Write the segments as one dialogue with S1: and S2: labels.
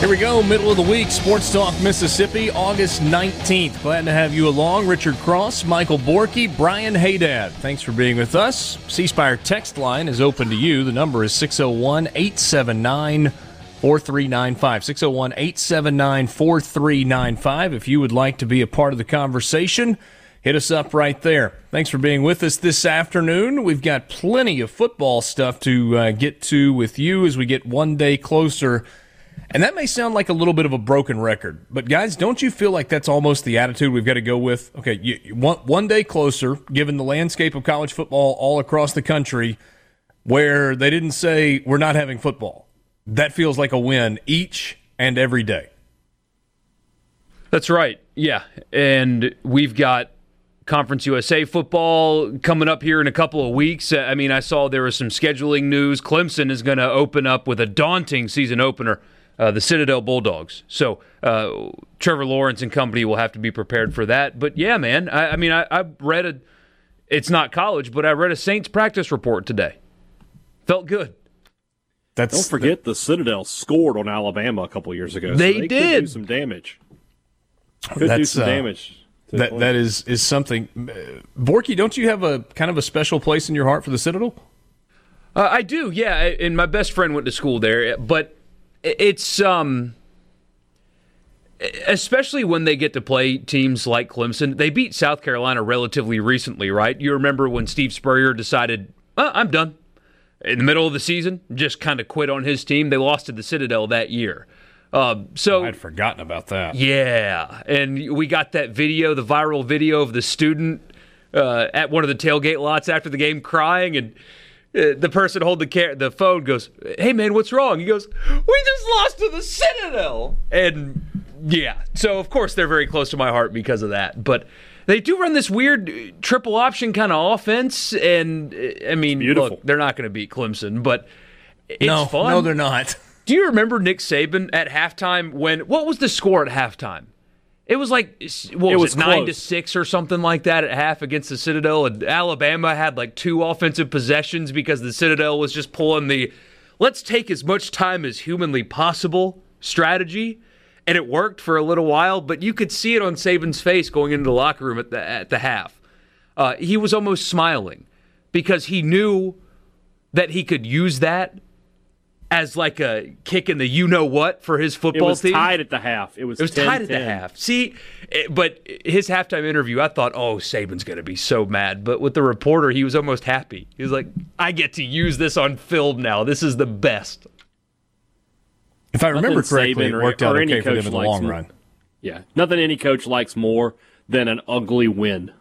S1: Here we go, middle of the week, Sports Talk Mississippi, August 19th. Glad to have you along. Richard Cross, Michael Borky, Brian Haydad. Thanks for being with us. C Spire text line is open to you. The number is 601 879 4395. 601 879 4395. If you would like to be a part of the conversation, hit us up right there. Thanks for being with us this afternoon. We've got plenty of football stuff to uh, get to with you as we get one day closer and that may sound like a little bit of a broken record, but guys, don't you feel like that's almost the attitude we've got to go with? Okay, you, you one day closer, given the landscape of college football all across the country, where they didn't say we're not having football. That feels like a win each and every day.
S2: That's right. Yeah, and we've got Conference USA football coming up here in a couple of weeks. Uh, I mean, I saw there was some scheduling news. Clemson is going to open up with a daunting season opener uh, the Citadel Bulldogs. So uh, Trevor Lawrence and company will have to be prepared for that. But yeah, man, I, I mean, I, I, read a. It's not college, but I read a Saints practice report today. Felt good.
S3: That's Don't forget the, the Citadel scored on Alabama a couple years ago.
S2: They,
S3: so they
S2: did
S3: do some damage. Could do some uh, damage.
S1: That that is is something. Uh, Borky, don't you have a kind of a special place in your heart for the Citadel?
S2: Uh, I do, yeah. And my best friend went to school there, but it's um especially when they get to play teams like Clemson. They beat South Carolina relatively recently, right? You remember when Steve Spurrier decided, oh, "I'm done." In the middle of the season, just kind of quit on his team. They lost to the Citadel that year. Uh, so
S1: I'd forgotten about that.
S2: Yeah, and we got that video, the viral video of the student uh, at one of the tailgate lots after the game crying and uh, the person holding the car- the phone goes, "Hey man, what's wrong?" He goes, "We just lost to the Citadel." And yeah, so of course they're very close to my heart because of that. But they do run this weird uh, triple option kind of offense, and uh, I mean,
S3: Beautiful.
S2: look, they're not going to beat Clemson, but it's
S1: no,
S2: fun.
S1: No, they're not.
S2: Do you remember Nick Saban at halftime when what was the score at halftime? It was like what was it, was it nine to six or something like that at half against the Citadel. And Alabama had like two offensive possessions because the Citadel was just pulling the let's take as much time as humanly possible strategy. And it worked for a little while, but you could see it on Saban's face going into the locker room at the at the half. Uh, he was almost smiling because he knew that he could use that as like a kick in the you know what for his football team. It was
S3: team. tied at the half. It was,
S2: it was
S3: 10,
S2: tied
S3: 10.
S2: at the half. See, it, but his halftime interview, I thought, oh, Saban's going to be so mad. But with the reporter, he was almost happy. He was like, I get to use this on film now. This is the best.
S1: If I remember nothing correctly, Saban it worked out okay for them in the long
S3: more.
S1: run.
S3: Yeah, nothing any coach likes more than an ugly win.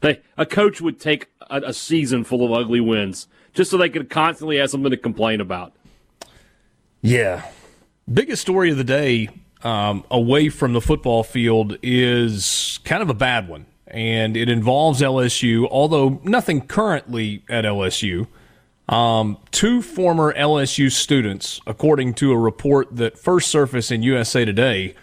S3: They, a coach would take a, a season full of ugly wins just so they could constantly have something to complain about.
S1: Yeah. Biggest story of the day um, away from the football field is kind of a bad one, and it involves LSU, although nothing currently at LSU. Um, two former LSU students, according to a report that first surfaced in USA Today,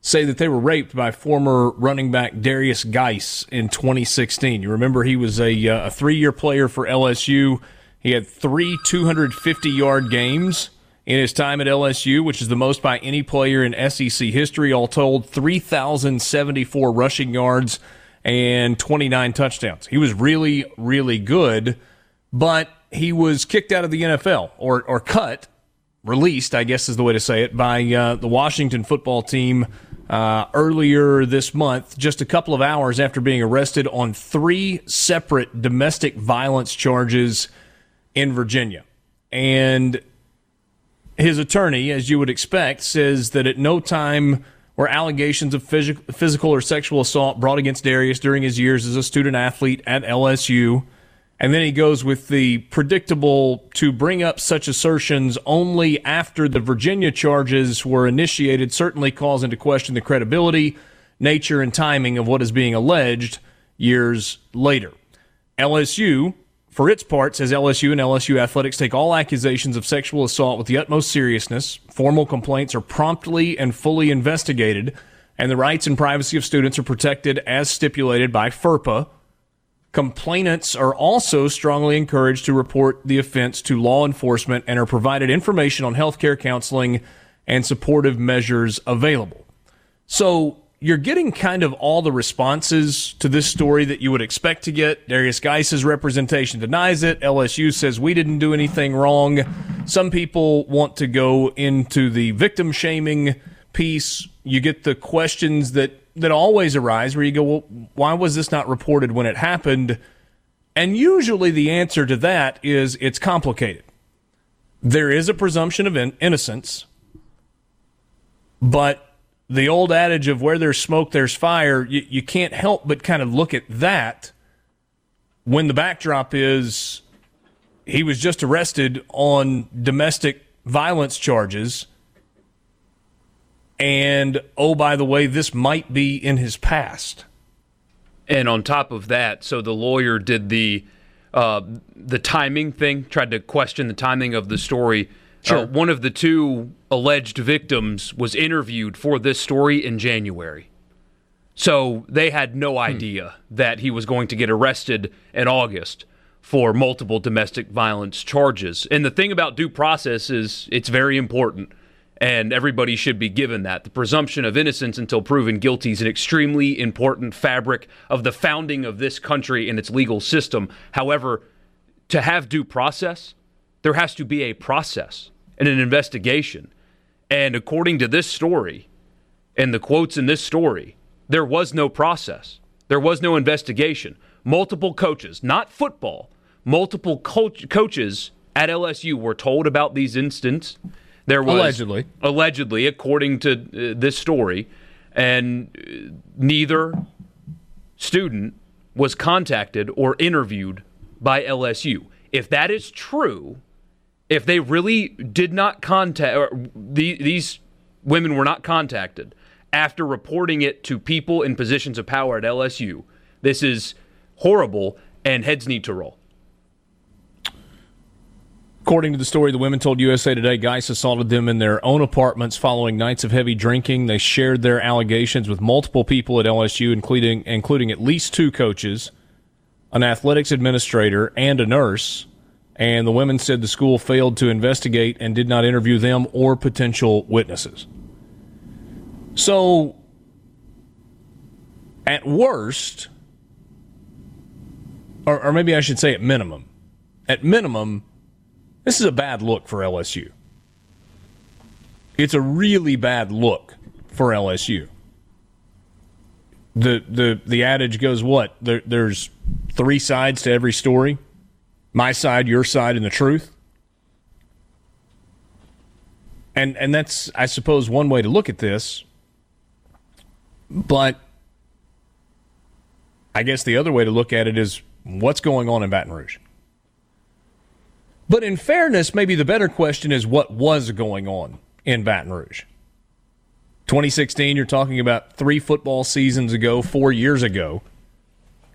S1: say that they were raped by former running back Darius Guice in 2016. You remember he was a, uh, a three year player for LSU. He had three 250 yard games in his time at LSU, which is the most by any player in SEC history. All told, 3,074 rushing yards and 29 touchdowns. He was really, really good, but he was kicked out of the NFL or, or cut, released, I guess is the way to say it, by uh, the Washington football team uh, earlier this month, just a couple of hours after being arrested on three separate domestic violence charges in Virginia. and his attorney, as you would expect, says that at no time were allegations of physical or sexual assault brought against Darius during his years as a student athlete at LSU. And then he goes with the predictable to bring up such assertions only after the Virginia charges were initiated, certainly calls into question the credibility, nature, and timing of what is being alleged years later. LSU, for its part, says LSU and LSU athletics take all accusations of sexual assault with the utmost seriousness. Formal complaints are promptly and fully investigated, and the rights and privacy of students are protected as stipulated by FERPA Complainants are also strongly encouraged to report the offense to law enforcement and are provided information on healthcare counseling and supportive measures available. So you're getting kind of all the responses to this story that you would expect to get. Darius Guice's representation denies it. LSU says we didn't do anything wrong. Some people want to go into the victim shaming piece. You get the questions that that always arise where you go, well, why was this not reported when it happened? And usually the answer to that is it's complicated. There is a presumption of in- innocence, but the old adage of where there's smoke, there's fire, you, you can't help but kind of look at that when the backdrop is he was just arrested on domestic violence charges and oh, by the way, this might be in his past.
S2: And on top of that, so the lawyer did the uh, the timing thing, tried to question the timing of the story. Sure. Uh, one of the two alleged victims was interviewed for this story in January. So they had no hmm. idea hmm. that he was going to get arrested in August for multiple domestic violence charges. And the thing about due process is it's very important and everybody should be given that. The presumption of innocence until proven guilty is an extremely important fabric of the founding of this country and its legal system. However, to have due process, there has to be a process and an investigation. And according to this story and the quotes in this story, there was no process. There was no investigation. Multiple coaches, not football, multiple coaches at LSU were told about these incidents there was
S1: allegedly,
S2: allegedly, according to uh, this story, and uh, neither student was contacted or interviewed by LSU. If that is true, if they really did not contact, the, these women were not contacted after reporting it to people in positions of power at LSU, this is horrible, and heads need to roll.
S1: According to the story, the women told USA Today Guice assaulted them in their own apartments following nights of heavy drinking. They shared their allegations with multiple people at LSU, including including at least two coaches, an athletics administrator, and a nurse. And the women said the school failed to investigate and did not interview them or potential witnesses. So, at worst, or, or maybe I should say at minimum, at minimum, this is a bad look for LSU. It's a really bad look for LSU. The the the adage goes what? There, there's three sides to every story. My side, your side, and the truth. And and that's I suppose one way to look at this. But I guess the other way to look at it is what's going on in Baton Rouge. But in fairness, maybe the better question is what was going on in Baton Rouge? 2016, you're talking about three football seasons ago, four years ago,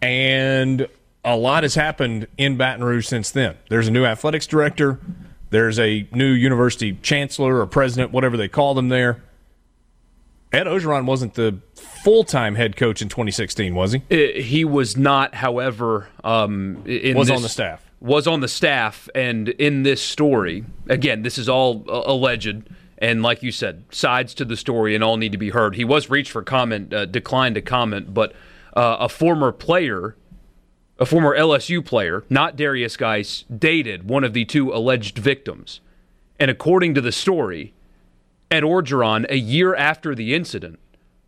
S1: and a lot has happened in Baton Rouge since then. There's a new athletics director, there's a new university chancellor or president, whatever they call them there. Ed Orgeron wasn't the full time head coach in 2016, was he?
S2: Uh, he was not, however, um,
S1: was
S2: this,
S1: on the staff
S2: was on the staff, and in this story, again, this is all uh, alleged, and like you said, sides to the story and all need to be heard. He was reached for comment, uh, declined to comment, but uh, a former player, a former LSU player, not Darius Guice, dated one of the two alleged victims. And according to the story, Ed Orgeron, a year after the incident,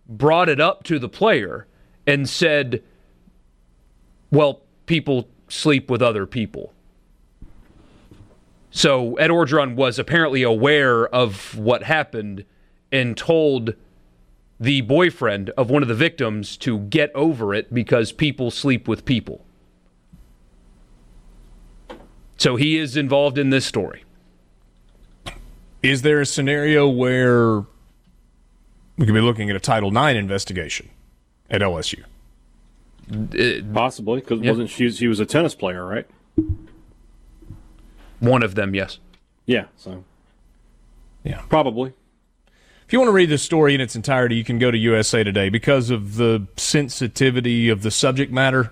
S2: brought it up to the player and said, Well, people sleep with other people. So Ed Orgeron was apparently aware of what happened and told the boyfriend of one of the victims to get over it because people sleep with people. So he is involved in this story.
S1: Is there a scenario where we could be looking at a Title IX investigation at LSU?
S3: Uh, Possibly, because yeah. wasn't she? She was a tennis player, right?
S2: One of them, yes.
S3: Yeah. So. Yeah. Probably.
S1: If you want to read the story in its entirety, you can go to USA Today because of the sensitivity of the subject matter.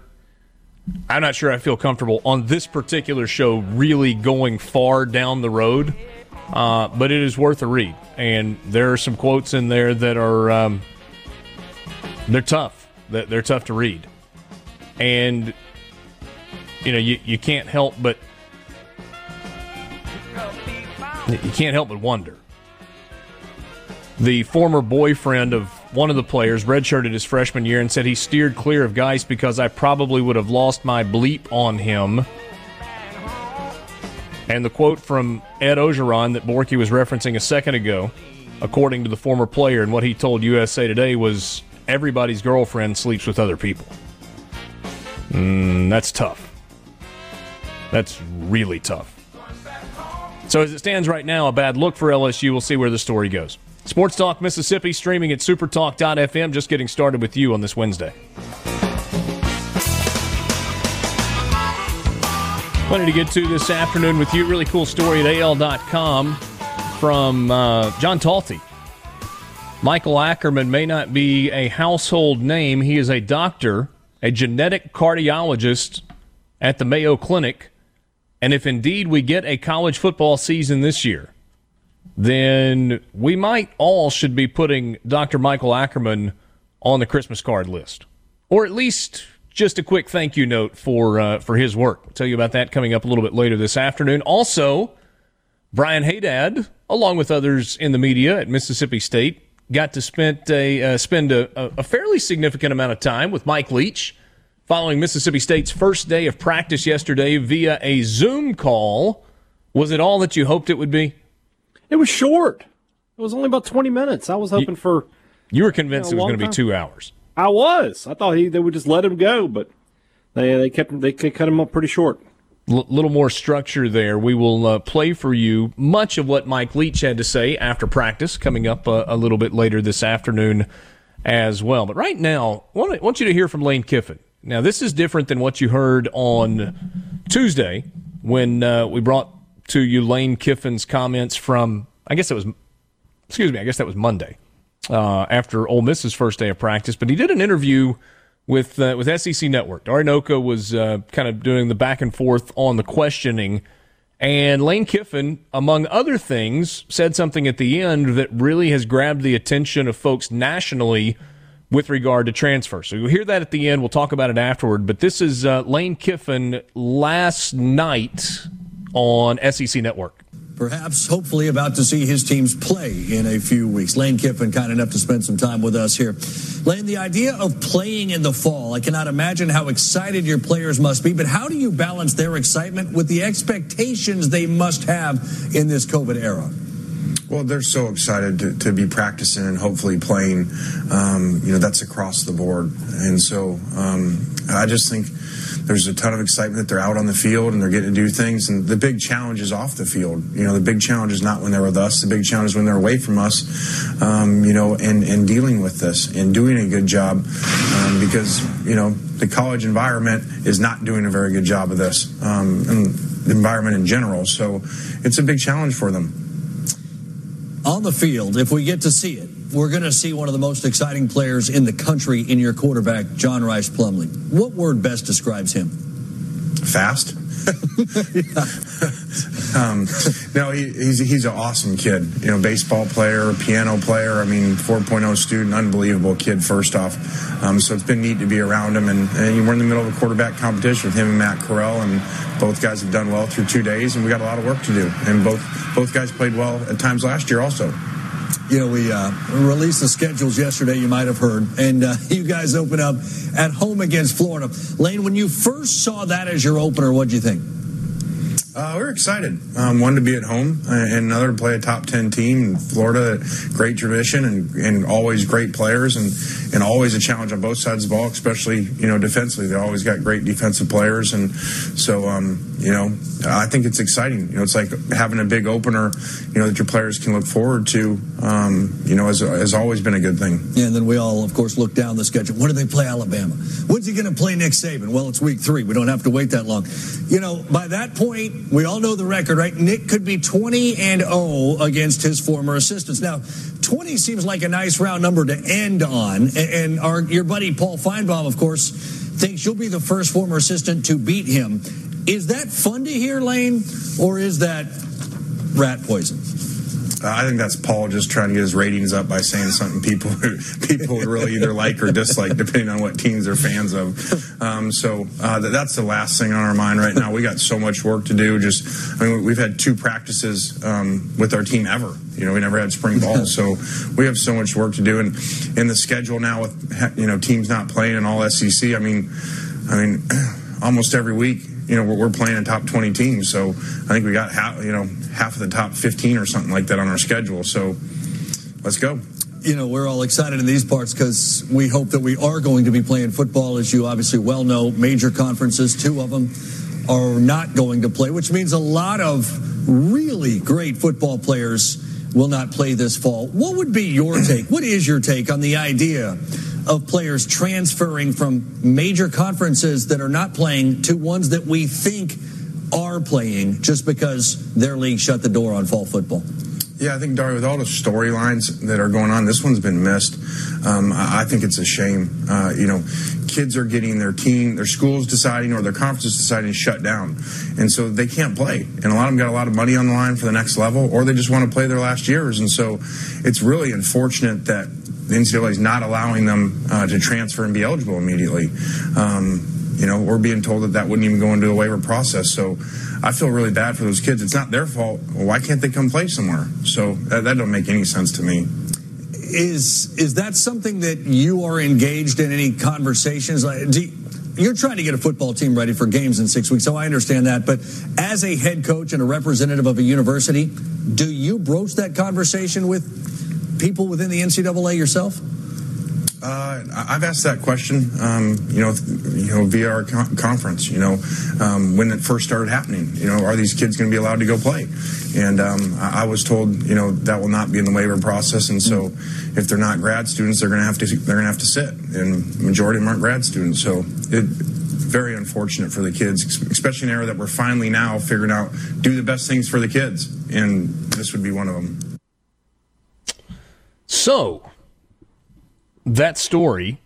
S1: I'm not sure I feel comfortable on this particular show really going far down the road, uh, but it is worth a read. And there are some quotes in there that are um, they're tough. They're tough to read, and you know you, you can't help but you can't help but wonder. The former boyfriend of one of the players redshirted his freshman year and said he steered clear of Guice because I probably would have lost my bleep on him. And the quote from Ed Orgeron that Borky was referencing a second ago, according to the former player, and what he told USA Today was everybody's girlfriend sleeps with other people. Mm, that's tough. That's really tough. So as it stands right now, a bad look for LSU. We'll see where the story goes. Sports Talk Mississippi streaming at supertalk.fm. Just getting started with you on this Wednesday. Plenty to get to this afternoon with you. Really cool story at AL.com from uh, John Talty. Michael Ackerman may not be a household name. He is a doctor, a genetic cardiologist at the Mayo Clinic and if indeed we get a college football season this year, then we might all should be putting Dr. Michael Ackerman on the Christmas card list, or at least just a quick thank you note for uh, for his work. I'll tell you about that coming up a little bit later this afternoon. Also, Brian Haydad, along with others in the media at Mississippi State, got to spend a uh, spend a, a fairly significant amount of time with Mike Leach following Mississippi State's first day of practice yesterday via a Zoom call. Was it all that you hoped it would be?
S3: It was short. It was only about 20 minutes. I was hoping
S1: you,
S3: for.
S1: You were convinced you know, it was going to be two hours.
S3: I was. I thought he they would just let him go, but they they kept they cut him up pretty short.
S1: A L- little more structure there. We will uh, play for you much of what Mike Leach had to say after practice coming up uh, a little bit later this afternoon as well. But right now, I want, want you to hear from Lane Kiffin. Now, this is different than what you heard on Tuesday when uh, we brought to Lane Kiffin's comments from, I guess it was, excuse me, I guess that was Monday uh, after Ole Miss's first day of practice. But he did an interview with uh, with SEC Network. Dari Nowkhah was uh, kind of doing the back and forth on the questioning. And Lane Kiffin, among other things, said something at the end that really has grabbed the attention of folks nationally with regard to transfer. So you'll hear that at the end. We'll talk about it afterward. But this is uh, Lane Kiffin last night on SEC Network.
S4: Perhaps, hopefully, about to see his teams play in a few weeks. Lane Kiffin, kind enough to spend some time with us here. Lane, the idea of playing in the fall, I cannot imagine how excited your players must be, but how do you balance their excitement with the expectations they must have in this COVID era?
S5: Well, they're so excited to, to be practicing and hopefully playing. Um, you know, that's across the board. And so um, I just think there's a ton of excitement that they're out on the field and they're getting to do things. And the big challenge is off the field. You know, the big challenge is not when they're with us. The big challenge is when they're away from us. Um, you know, and and dealing with this and doing a good job um, because you know the college environment is not doing a very good job of this um, and the environment in general. So it's a big challenge for them
S4: on the field, if we get to see it, we're going to see one of the most exciting players in the country in your quarterback, John Rhys Plumlee. What word best describes him?
S5: Fast. um, no, he, he's he's an awesome kid. You know, baseball player, piano player. I mean, 4.0 student, unbelievable kid. First off, um, so it's been neat to be around him. And, and we're in the middle of a quarterback competition with him and Matt Corral, and both guys have done well through two days, and we got a lot of work to do. And both both guys played well at times last year, also
S4: you know, we uh, released the schedules yesterday, you might have heard, and uh, you guys open up at home against Florida. Lane, when you first saw that as your opener, what'd you think?
S5: Uh, we're excited. Um, one to be at home, and another to play a top ten team. In Florida, great tradition and, and always great players, and, and always a challenge on both sides of the ball, especially you know defensively. They always got great defensive players, and so um, you know I think it's exciting. You know, it's like having a big opener, you know, that your players can look forward to. Um, you know, has, has always been a good thing.
S4: Yeah, and then we all, of course, look down the schedule. When do they play Alabama? When's he going to play Nick Saban? Well, it's week three. We don't have to wait that long. You know, by that point we all know the record, right? Nick could be 20 and 0 against his former assistants. Now, 20 seems like a nice round number to end on. And our, your buddy Paul Finebaum, of course, thinks you'll be the first former assistant to beat him. Is that fun to hear, Lane, or is that rat poison?
S5: I think that's Paul just trying to get his ratings up by saying something people people would really either like or dislike, depending on what teams they're fans of. Um, so uh, that's the last thing on our mind right now. We got so much work to do. Just I mean, we've had two practices um, with our team ever. You know, we never had spring ball, so we have so much work to do. And in the schedule now, with you know teams not playing in all SEC, I mean, I mean, almost every week you know, we're, playing in top 20 teams. So I think we got half, you know, half of the top 15 or something like that on our schedule. So let's go.
S4: You know, we're all excited in these parts because we hope that we are going to be playing football, as you obviously well know. Major conferences, two of them are not going to play, which means a lot of really great football players will not play this fall. What would be your take? What is your take on the idea of players transferring from major conferences that are not playing to ones that we think are playing just because their league shut the door on fall football?
S5: Yeah, I think Dari, with all the storylines that are going on, this one's been missed. Um, I think it's a shame. Uh, you know, kids are getting their team, their schools deciding, or their conferences deciding to shut down, and so they can't play. And a lot of them got a lot of money on the line for the next level, or they just want to play their last years. And so, it's really unfortunate that the NCAA is not allowing them uh, to transfer and be eligible immediately. Um, you know, we're being told that that wouldn't even go into the waiver process. So I feel really bad for those kids. It's not their fault. Well, why can't they come play somewhere? So that, that don't make any sense to me.
S4: Is is that something that you are engaged in any conversations? You, you're trying to get a football team ready for games in six weeks, so I understand that. But as a head coach and a representative of a university, do you broach that conversation with people within the NCAA yourself?
S5: Uh, I've asked that question, um, you know, you know, via our con- conference. You know, um, when it first started happening, you know, are these kids going to be allowed to go play? And um, I-, I was told, you know, that will not be in the waiver process. And so, if they're not grad students, they're going to have to they're going to have to sit. And the majority of them aren't grad students. So it very unfortunate for the kids, especially in an era that we're finally now figuring out do the best things for the kids, and this would be one of them.
S1: So that story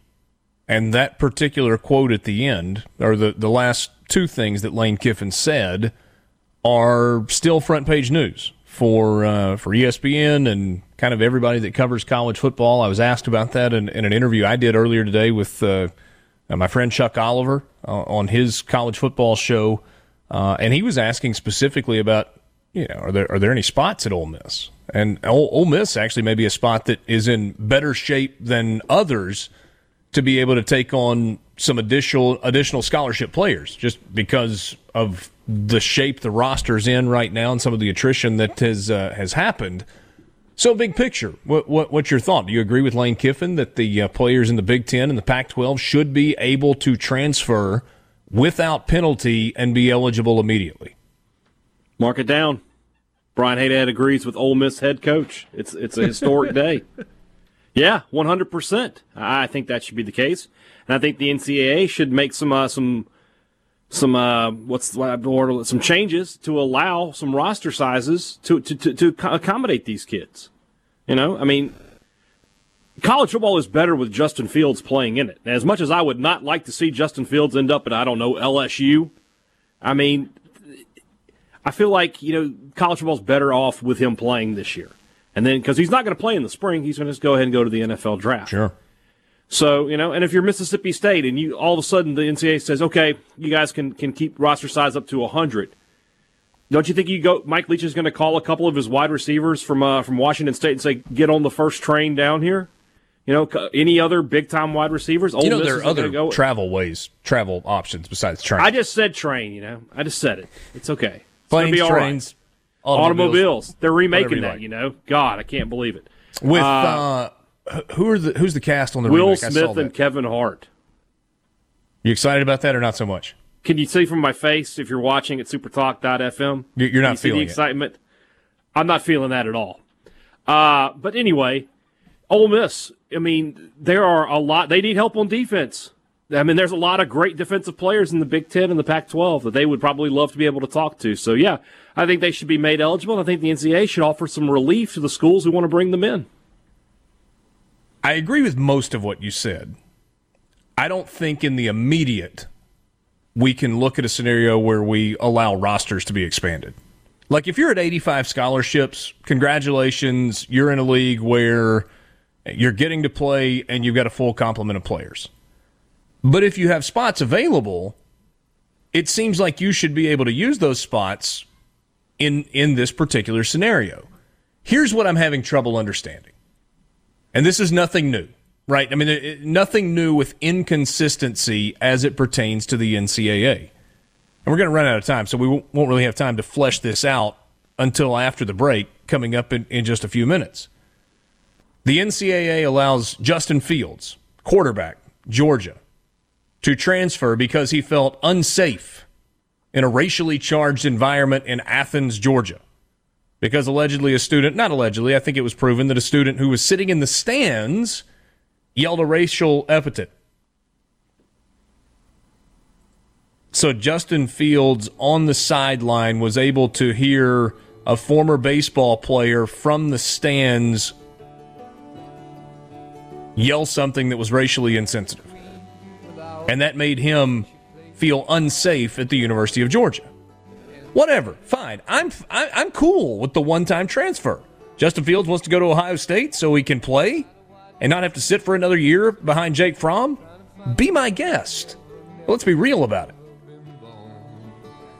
S1: and that particular quote at the end, or the, the last two things that Lane Kiffin said, are still front page news for uh, for ESPN and kind of everybody that covers college football. I was asked about that in, in an interview I did earlier today with uh, my friend Chuck Oliver uh, on his college football show, uh, and he was asking specifically about you know are there are there any spots at Ole Miss? And Ole, Ole Miss actually may be a spot that is in better shape than others to be able to take on some additional additional scholarship players just because of the shape the roster's in right now and some of the attrition that has uh, has happened. So, big picture, what, what, what's your thought? Do you agree with Lane Kiffin that the uh, players in the Big Ten and the Pac-12 should be able to transfer without penalty and be eligible immediately?
S3: Mark it down. Brian Haydad agrees with Ole Miss head coach. It's it's a historic day. Yeah, one hundred percent. I think that should be the case, and I think the NCAA should make some uh, some some uh, what's the word some changes to allow some roster sizes to, to to to accommodate these kids. You know, I mean, college football is better with Justin Fields playing in it. As much as I would not like to see Justin Fields end up at I don't know LSU, I mean, I feel like you know college football's better off with him playing this year, and then because he's not going to play in the spring, he's going to just go ahead and go to the NFL draft.
S1: Sure.
S3: So you know, and if you're Mississippi State and you all of a sudden the NCAA says, okay, you guys can can keep roster size up to hundred. Don't you think you go? Mike Leach is going to call a couple of his wide receivers from uh, from Washington State and say, "Get on the first train down here." You know, any other big time wide receivers?
S1: Ole you know, Miss there are other go travel ways, travel options besides train.
S3: I just said train. You know, I just said it. It's okay.
S1: Planes, trains,
S3: right. automobiles. automobiles. They're remaking that. Like. You know, God, I can't believe it.
S1: With uh, uh, who are the who's the cast on the
S3: Will
S1: remake?
S3: Smith and Kevin Hart.
S1: You excited about that or not so much?
S3: Can you see from my face if you're watching at supertalk.fm?
S1: You're not
S3: you
S1: feeling
S3: the excitement. It? I'm not feeling that at all. Uh, but anyway, Ole Miss. I mean, there are a lot. They need help on defense. I mean, there's a lot of great defensive players in the Big Ten and the Pac-12 that they would probably love to be able to talk to. So yeah, I think they should be made eligible. I think the NCAA should offer some relief to the schools who want to bring them in.
S1: I agree with most of what you said. I don't think in the immediate we can look at a scenario where we allow rosters to be expanded. Like if you're at 85 scholarships, congratulations, you're in a league where you're getting to play and you've got a full complement of players. But if you have spots available, it seems like you should be able to use those spots in in this particular scenario. Here's what I'm having trouble understanding. And this is nothing new, right? I mean, it, nothing new with inconsistency as it pertains to the NCAA. And we're going to run out of time, so we won't really have time to flesh this out until after the break, coming up in, in just a few minutes. The NCAA allows Justin Fields, quarterback, Georgia, to transfer because he felt unsafe in a racially charged environment in Athens, Georgia. Because allegedly a student, not allegedly, I think it was proven that a student who was sitting in the stands yelled a racial epithet. So Justin Fields on the sideline was able to hear a former baseball player from the stands yell something that was racially insensitive. And that made him feel unsafe at the University of Georgia. Whatever, fine. I'm I'm cool with the one-time transfer. Justin Fields wants to go to Ohio State so he can play and not have to sit for another year behind Jake Fromm. Be my guest. Let's be real about it.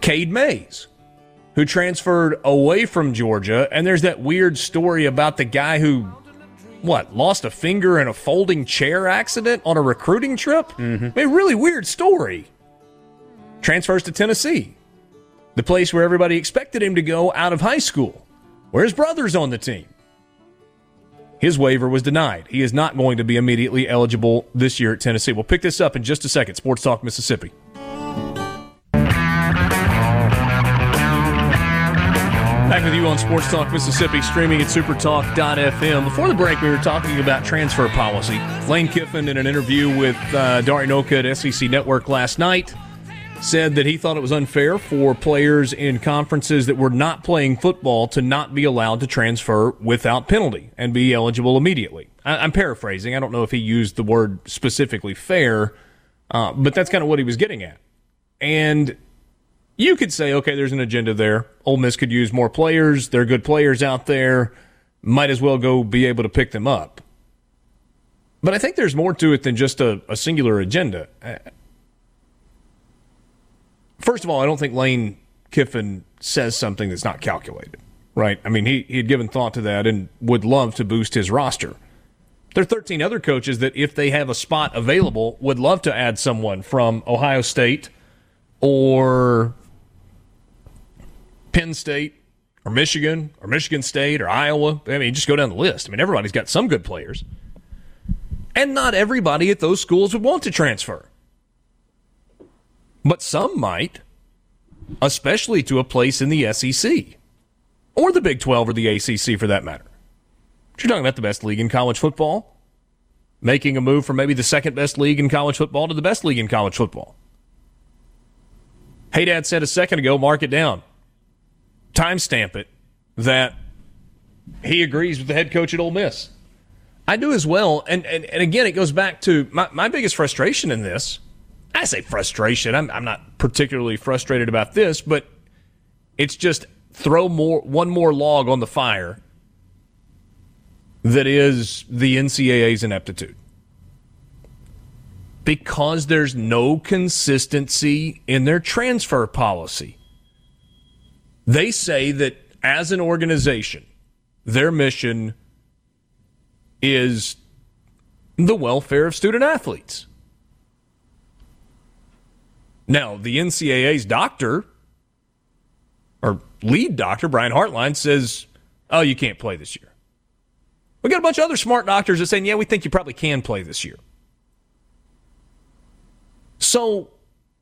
S1: Cade Mays, who transferred away from Georgia, and there's that weird story about the guy who what lost a finger in a folding chair accident on a recruiting trip.
S3: Mm-hmm.
S1: A really weird story. Transfers to Tennessee, the place where everybody expected him to go out of high school, where his brother's on the team. His waiver was denied. He is not going to be immediately eligible this year at Tennessee. We'll pick this up in just a second. Sports Talk Mississippi. Back with you on Sports Talk Mississippi, streaming at supertalk.fm. Before the break, we were talking about transfer policy. Lane Kiffin, in an interview with uh, Dari Nowkhah at SEC Network last night, said that he thought it was unfair for players in conferences that were not playing football to not be allowed to transfer without penalty and be eligible immediately. I- am paraphrasing. I don't know if he used the word specifically fair, uh, but that's kind of what he was getting at. And you could say, okay, there's an agenda there. Ole Miss could use more players. There are good players out there. Might as well go be able to pick them up. But I think there's more to it than just a, a singular agenda. First of all, I don't think Lane Kiffin says something that's not calculated, right? I mean, he, he had given thought to that and would love to boost his roster. There are 13 other coaches that, if they have a spot available, would love to add someone from Ohio State or Penn State or Michigan or Michigan State or Iowa. I mean, just go down the list. I mean, everybody's got some good players. And not everybody at those schools would want to transfer. But some might, especially to a place in the SEC or the Big 12 or the ACC for that matter. You're talking about the best league in college football, making a move from maybe the second best league in college football to the best league in college football. Haydad said a second ago, mark it down timestamp it that he agrees with the head coach at Ole Miss. I do as well. And, and, and again, it goes back to my, my biggest frustration in this. I say frustration. I'm, I'm not particularly frustrated about this, but it's just throw more one more log on the fire that is the NCAA's ineptitude. Because there's no consistency in their transfer policy. They say that as an organization, their mission is the welfare of student athletes. Now, the NCAA's doctor or lead doctor, Brian Hainline, says, oh, you can't play this year. We got a bunch of other smart doctors that saying, yeah, we think you probably can play this year. So,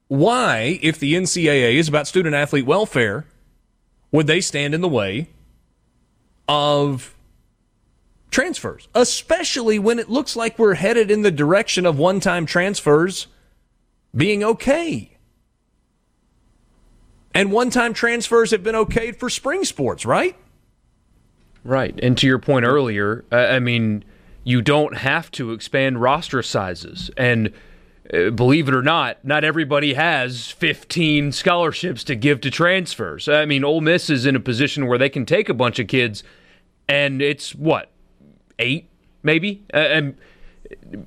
S1: why, if the NCAA is about student athlete welfare, would they stand in the way of transfers, especially when it looks like we're headed in the direction of one time transfers being okay? And one time transfers have been okayed for spring sports, right?
S2: Right. And to your point earlier, I mean, you don't have to expand roster sizes. And believe it or not, not everybody has 15 scholarships to give to transfers. I mean, Ole Miss is in a position where they can take a bunch of kids, and it's what, eight, maybe? Uh, and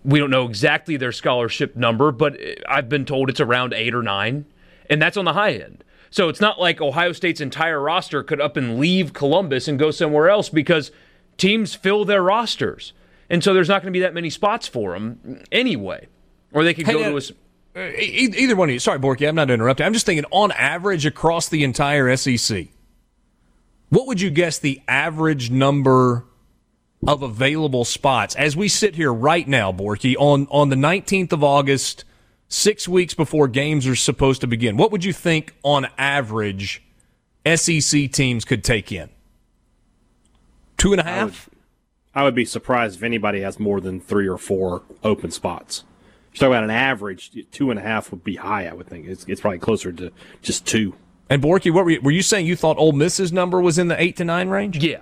S2: we don't know exactly their scholarship number, but I've been told it's around eight or nine, and that's on the high end. So it's not like Ohio State's entire roster could up and leave Columbus and go somewhere else because teams fill their rosters. And so there's not going to be that many spots for them anyway. Or they could hey, go uh, to
S1: a. Uh, either one of you. Sorry, Borky, I'm not interrupting. I'm just thinking on average across the entire SEC, what would you guess the average number of available spots as we sit here right now, Borky, on, on the 19th of August, six weeks before games are supposed to begin? What would you think on average SEC teams could take in? Two and a half? I would,
S3: I would be surprised if anybody has more than three or four open spots you talk about an average, two and a half would be high. I would think it's, it's probably closer to just two.
S1: And Borky, what were you, were you saying? You thought Ole Miss's number was in the eight to nine range?
S2: Yeah,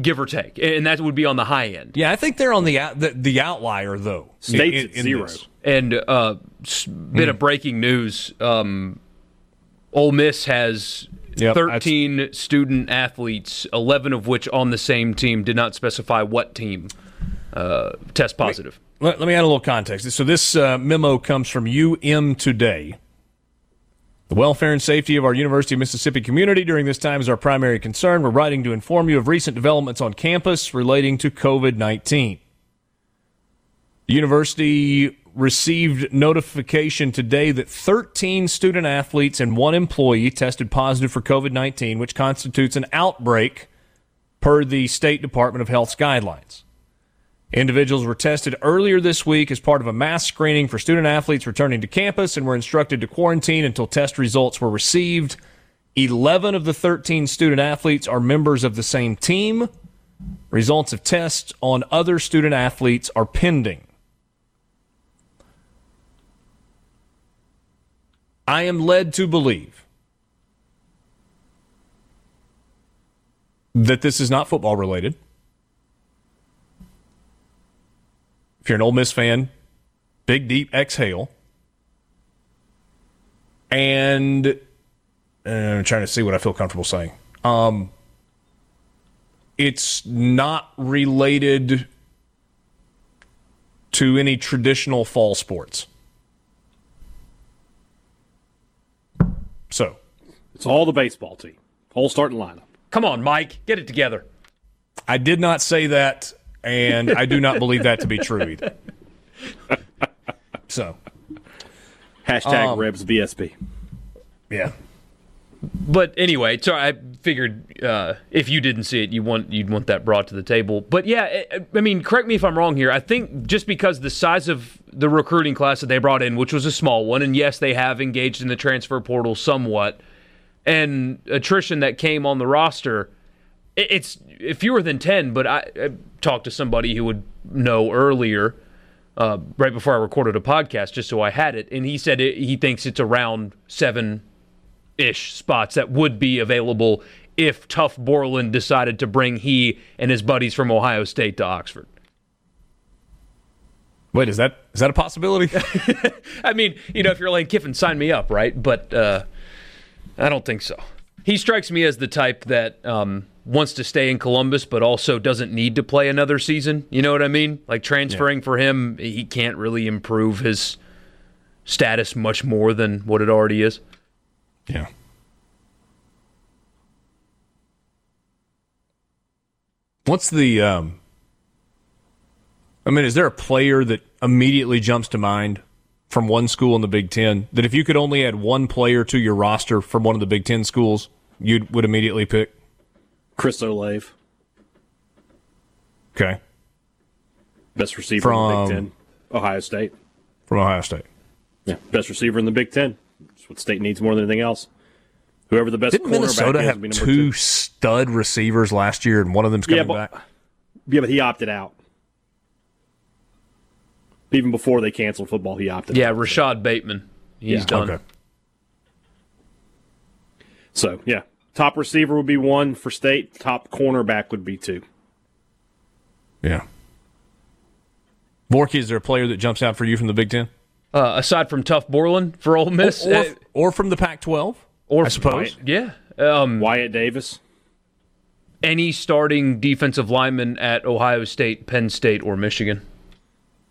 S2: give or take, and that would be on the high end.
S1: Yeah, I think they're on the the, the outlier though.
S3: States in, in zero. This.
S2: And uh, bit of hmm. breaking news: um, Ole Miss has Yep, 13 student athletes, 11 of which on the same team, did not specify what team uh, test positive.
S1: Let, let, me add a little context. So this uh, memo comes from UM Today. The welfare and safety of our University of Mississippi community during this time is our primary concern. We're writing to inform you of recent developments on campus relating to COVID 19. The university received notification today that 13 student athletes and one employee tested positive for COVID 19, which constitutes an outbreak per the State Department of Health's guidelines. Individuals were tested earlier this week as part of a mass screening for student athletes returning to campus and were instructed to quarantine until test results were received. 11 of the 13 student athletes are members of the same team. Results of tests on other student athletes are pending. I am led to believe that this is not football related. If you're an Ole Miss fan, big deep exhale. And uh, I'm trying to see what I feel comfortable saying. Um, it's not related to any traditional fall sports. So
S3: it's all the baseball team, whole starting lineup.
S2: Come on, Mike, get it together.
S1: I did not say that and I do not believe that to be true either. So,
S3: hashtag um, Rebs BSB.
S1: Yeah.
S2: But anyway, so I figured uh, if you didn't see it, you want you'd want that brought to the table. But yeah, I mean, correct me if I'm wrong here. I think just because the size of the recruiting class that they brought in, which was a small one, and yes, they have engaged in the transfer portal somewhat, and attrition that came on the roster it's fewer than 10, but I, I, talked to somebody who would know earlier, uh, right before I recorded a podcast, just so I had it. And he said it, he thinks it's around seven ish spots that would be available if Tuf Borland decided to bring he and his buddies from Ohio State to Oxford.
S1: Wait, is that is that a possibility?
S2: I mean, you know, if you're Lane Kiffin, sign me up, right? But uh, I don't think so. He strikes me as the type that um, wants to stay in Columbus, but also doesn't need to play another season. You know what I mean? Like transferring yeah. for him, he can't really improve his status much more than what it already is.
S1: Yeah. What's the um I mean, is there a player that immediately jumps to mind from one school in the Big Ten that if you could only add one player to your roster from one of the Big Ten schools, you would immediately pick?
S3: Chris Olave.
S1: Okay.
S3: Best receiver from, in the Big Ten. Ohio State.
S1: From Ohio State.
S3: Yeah. Best receiver in the Big Ten. That's what state needs more than anything else. Whoever the best
S1: Didn't Minnesota have two, two, stud receivers last year, and one of them's coming
S3: yeah, but,
S1: back?
S3: Yeah, but he opted out. Even before they canceled football, he opted
S2: yeah,
S3: out.
S2: Yeah, Rashod Bateman. He's yeah. done. Okay.
S3: So, yeah. Top receiver would be one for state, top cornerback would be two.
S1: Yeah. Borky, is there a player that jumps out for you from the Big Ten?
S2: Uh, aside from Tuf Borland for Ole Miss,
S1: or, or, uh, or from the Pac-12, or I suppose.
S2: Wyatt, yeah, um,
S3: Wyatt Davis.
S2: Any starting defensive lineman at Ohio State, Penn State, or Michigan.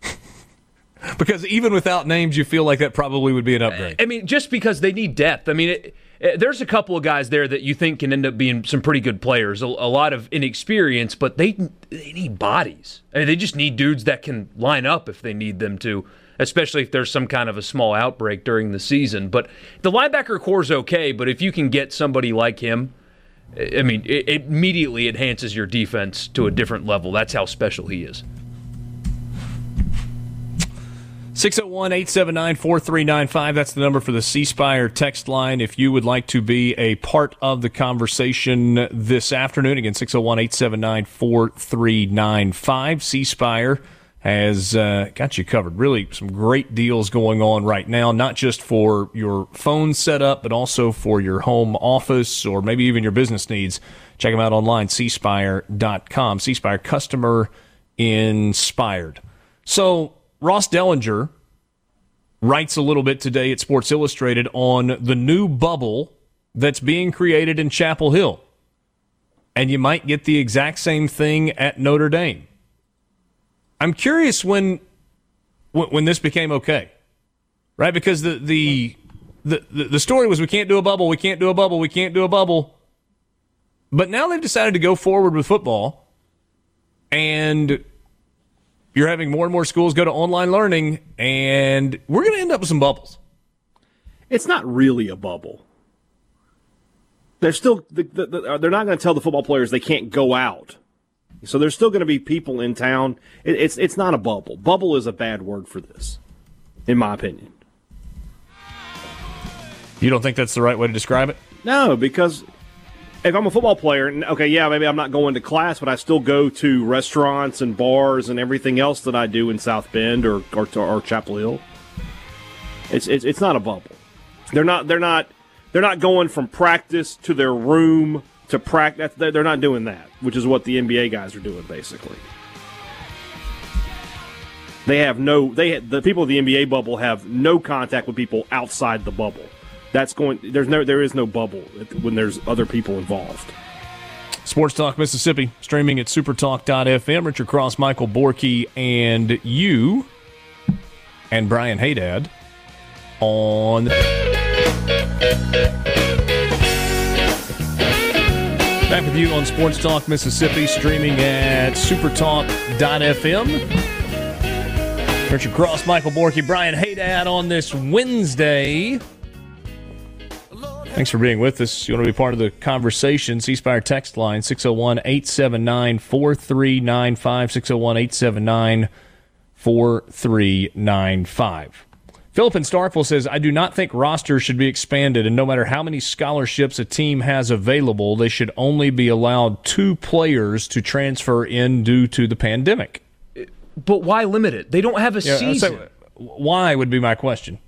S1: because even without names, you feel like that probably would be an upgrade.
S2: I mean, just because they need depth. I mean, it, it, Eh, there's a couple of guys there that you think can end up being some pretty good players. A, a lot of inexperience, but they they need bodies. I mean, they just need dudes that can line up if they need them to especially if there's some kind of a small outbreak during the season. But the linebacker core is okay, but if you can get somebody like him, eh, I mean, it immediately enhances your defense to a different level. That's how special he is.
S1: 601 879 4395. That's the number for the C Spire text line. If you would like to be a part of the conversation this afternoon, again, 601 879 4395. C Spire has uh, got you covered. Really, some great deals going on right now, not just for your phone setup, but also for your home office or maybe even your business needs. Check them out online, cspire.com. Cspire, customer inspired. So, Ross Dellenger writes a little bit today at Sports Illustrated on the new bubble that's being created in Chapel Hill. And you might get the exact same thing at Notre Dame. I'm curious when when this became okay, right? Because the the the the story was we can't do a bubble, we can't do a bubble, we can't do a bubble. But now they've decided to go forward with football, and you're having more and more schools go to online learning, and we're going to end up with some bubbles.
S3: It's not really a bubble. They're still uh, they're not going to tell the football players they can't go out so there's still going to be people in town. It, it's it's not a bubble. Bubble is a bad word for this, in my opinion.
S1: You don't think that's the right way to describe it?
S3: No, because if I'm a football player, okay, yeah, maybe I'm not going to class, but I still go to restaurants and bars and everything else that I do in South Bend or or, or Chapel Hill. It's, it's it's not a bubble. They're not they're not they're not going from practice to their room to practice. They're not doing that, which is what the NBA guys are doing basically. They have no. They the people of the NBA bubble have no contact with people outside the bubble. That's going. There's no. There is no bubble when there's other people involved.
S1: Sports Talk Mississippi streaming at supertalk.fm. Richard Cross, Michael Borky, and you, and Brian Haydad on. Back with you on Sports Talk Mississippi, streaming at supertalk.fm. Richard Cross, Michael Borky, Brian Haydad on this Wednesday. Thanks for being with us. You want to be part of the conversation? C Spire text line 601 879 4395. 601 879 4395. Philip in Starkville says, I do not think rosters should be expanded, and no matter how many scholarships a team has available, they should only be allowed two players to transfer in due to the pandemic.
S2: But why limit it? They don't have a yeah, season. So
S1: why would be my question.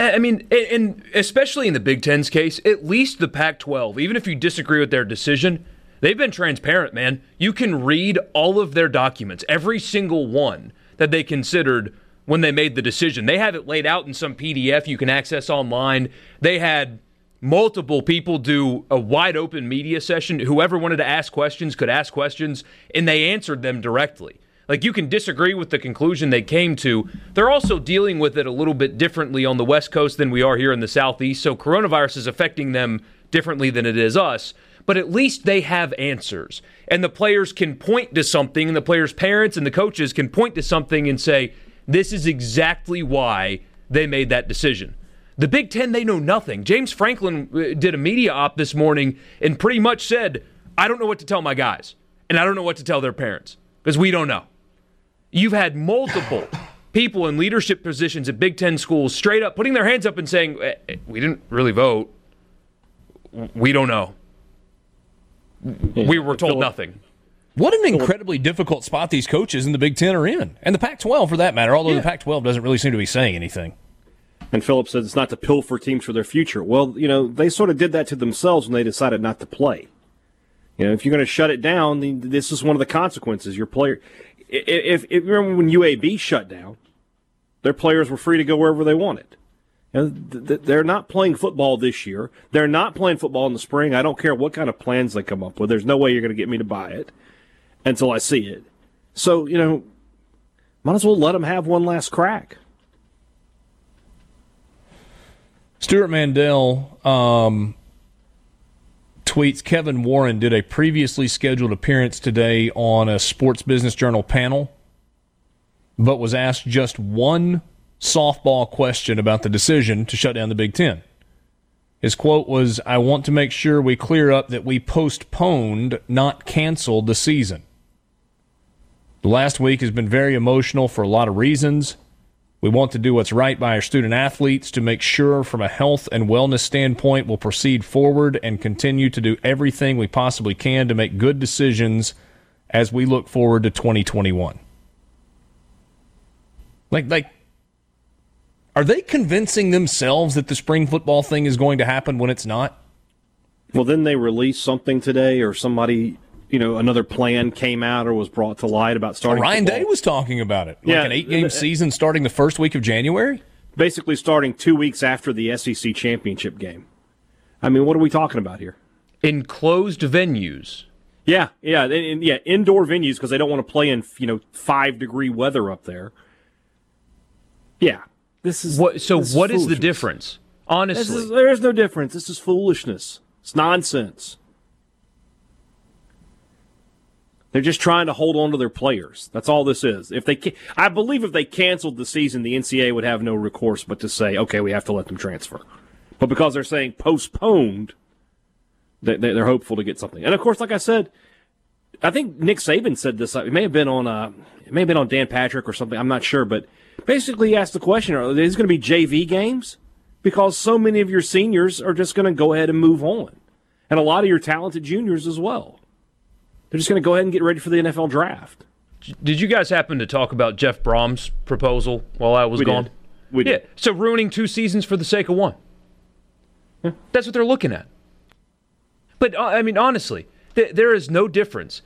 S2: I mean, and especially in the Big Ten's case, at least the Pac 12, even if you disagree with their decision, they've been transparent, man. You can read all of their documents, every single one that they considered when they made the decision. They have it laid out in some PDF you can access online. They had multiple people do a wide open media session. Whoever wanted to ask questions could ask questions, and they answered them directly. Like you can disagree with the conclusion they came to. They're also dealing with it a little bit differently on the West Coast than we are here in the Southeast. So coronavirus is affecting them differently than it is us. But at least they have answers. And the players can point to something, and the players' parents and the coaches can point to something and say, this is exactly why they made that decision. The Big Ten, they know nothing. James Franklin uh, did a media op this morning and pretty much said, I don't know what to tell my guys, and I don't know what to tell their parents because we don't know. You've had multiple people in leadership positions at Big Ten schools straight up putting their hands up and saying, eh, eh, We didn't really vote. We don't know. We were told nothing.
S1: What an incredibly difficult spot these coaches in the Big Ten are in, and the Pac-12 for that matter. Although yeah. the Pac-12 doesn't really seem to be saying anything.
S3: And Phillips said it's not to pilfer teams for their future. Well, you know they sort of did that to themselves when they decided not to play. You know, if you're going to shut it down, this is one of the consequences. Your player, if, if remember when UAB shut down, their players were free to go wherever they wanted. You know, they're not playing football this year. They're not playing football in the spring. I don't care what kind of plans they come up with. There's no way you're going to get me to buy it until I see it. So, you know, might as well let them have one last crack.
S1: Stewart Mandel um, tweets Kevin Warren did a previously scheduled appearance today on a Sports Business Journal panel, but was asked just one softball question about the decision to shut down the Big Ten. His quote was I want to make sure we clear up that we postponed, not canceled the season. The last week has been very emotional for a lot of reasons. We want to do what's right by our student athletes to make sure, from a health and wellness standpoint, we'll proceed forward and continue to do everything we possibly can to make good decisions as we look forward to 2021. Like, like, are they convincing themselves that the spring football thing is going to happen when it's not?
S3: Well, then they release something today, or somebody you know another plan came out or was brought to light about starting.
S1: Ryan football. Day was talking about it. Like yeah, an eight game uh, season starting the first week of January.
S3: Basically, starting two weeks after the SEC championship game. I mean, what are we talking about here?
S2: Enclosed venues.
S3: Yeah, yeah, and, yeah, indoor venues because they don't want to play in you know five degree weather up there. Yeah, this is
S2: what. So,
S3: this
S2: what is, is the difference? Honestly,
S3: is, there is no difference. This is foolishness. It's nonsense. They're just trying to hold on to their players. That's all this is. If they, I believe, if they canceled the season, the NCAA would have no recourse but to say, okay, we have to let them transfer. But because they're saying postponed, they're hopeful to get something. And of course, like I said, I think Nick Saban said this. It may have been on, uh, it may have been on Dan Patrick or something. I'm not sure, but basically, he asked the question: Are these going to be JV games? Because so many of your seniors are just going to go ahead and move on, and a lot of your talented juniors as well. They're just going to go ahead and get ready for the NFL draft.
S2: Did you guys happen to talk about Jeff Brohm's proposal while I was
S3: we
S2: gone?
S3: Did. We
S2: did. Yeah. So ruining two seasons for the sake of one. Yeah. That's what they're looking at. But uh, I mean, honestly, th- there is no difference,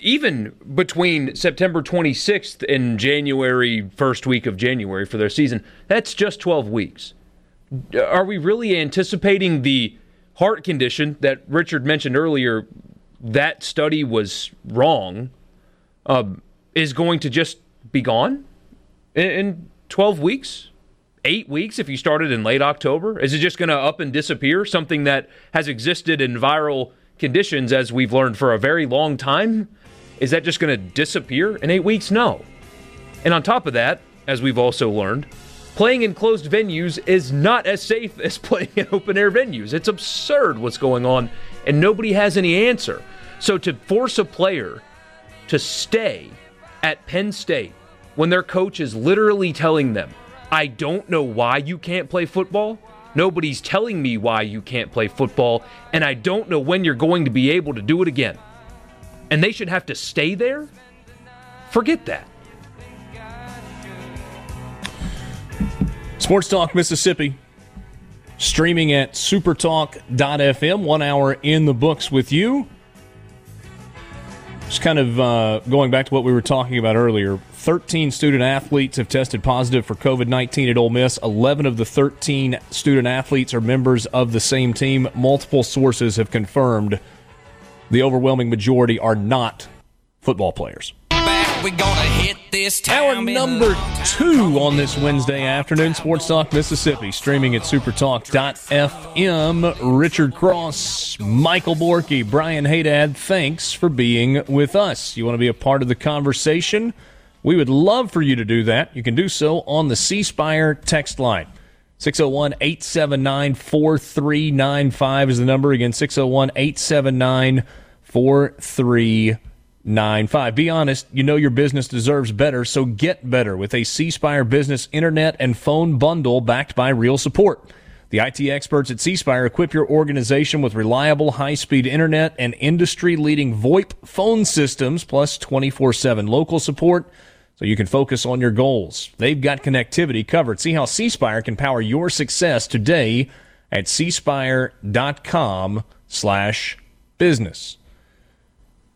S2: even between September 26th and January first week of January for their season. That's just 12 weeks. Are we really anticipating the heart condition that Richard mentioned earlier that study was wrong um, is going to just be gone in, in 12 weeks? Eight weeks if you started in late October? Is it just going to up and disappear? Something that has existed in viral conditions, as we've learned, for a very long time? Is that just going to disappear in eight weeks? No. And on top of that, as we've also learned, playing in closed venues is not as safe as playing in open air venues. It's absurd what's going on and nobody has any answer. So to force a player to stay at Penn State when their coach is literally telling them, I don't know why you can't play football. Nobody's telling me why you can't play football, and I don't know when you're going to be able to do it again. And they should have to stay there? Forget that.
S1: Sports Talk Mississippi streaming at supertalk.fm. One hour in the books with you. Just kind of uh, going back to what we were talking about earlier 13 student athletes have tested positive for COVID 19 at Ole Miss. 11 of the 13 student athletes are members of the same team. Multiple sources have confirmed the overwhelming majority are not football players. We're gonna hit this Hour number two on this Wednesday afternoon. Sports Talk Mississippi, streaming at supertalk.fm. Richard Cross, Michael Borky, Brian Haydad, thanks for being with us. You want to be a part of the conversation? We would love for you to do that. You can do so on the C Spire text line. 601 879 4395 is the number. Again, 601 879 4395. Be honest, you know your business deserves better, so get better with a C Spire business internet and phone bundle backed by real support. The IT experts at C Spire equip your organization with reliable high speed internet and industry leading VoIP phone systems, plus 24 7 local support so you can focus on your goals. They've got connectivity covered. See how C Spire can power your success today at cspire.com slash business.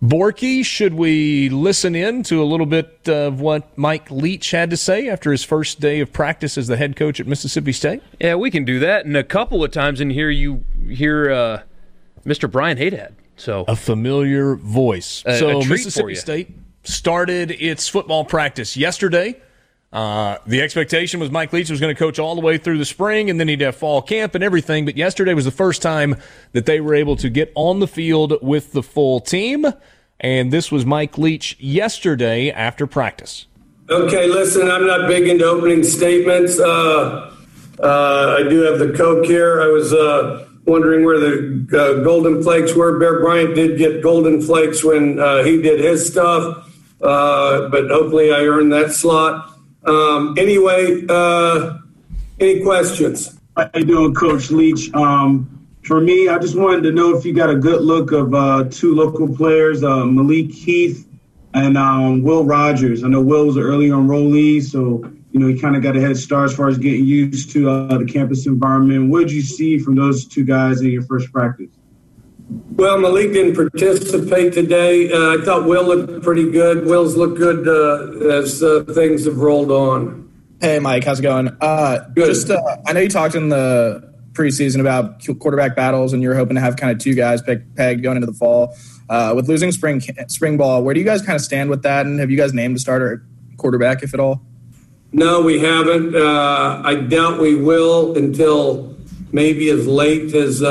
S1: Borky, should we listen in to a little bit of what Mike Leach had to say after his first day of practice as the head coach at Mississippi State?
S2: Yeah, we can do that. And a couple of times in here, you hear uh, Mr. Brian Haydad. So
S1: a familiar voice. A, so a Mississippi State started its football practice yesterday. Uh, the expectation was Mike Leach was going to coach all the way through the spring, and then he'd have fall camp and everything. But yesterday was the first time that they were able to get on the field with the full team. And this was Mike Leach yesterday after practice.
S6: Okay, listen, I'm not big into opening statements. Uh, uh, I do have the Coke here. I was uh, wondering where the uh, Golden Flakes were. Bear Bryant did get Golden Flakes when uh, he did his stuff. Uh, but hopefully I earned that slot. Um, anyway, uh, any questions?
S7: How you doing, Coach Leach? Um, for me, I just wanted to know if you got a good look of uh, two local players, uh, Malik Heath and um, Will Rogers. I know Will was an early enrollee, so you know he kind of got a head start as far as getting used to uh, the campus environment. What did you see from those two guys in your first practice?
S6: Well, Malik didn't participate today. Uh, I thought Will looked pretty good. Will's looked good uh, as uh, things have rolled on.
S8: Hey, Mike, how's it going? Uh, good. Just, uh, I know you talked in the preseason about quarterback battles, and you're hoping to have kind of two guys pegged going into the fall. Uh, with losing spring spring ball, where do you guys kind of stand with that? And have you guys named a starter quarterback, if at all?
S6: No, we haven't. I doubt we will until maybe as late as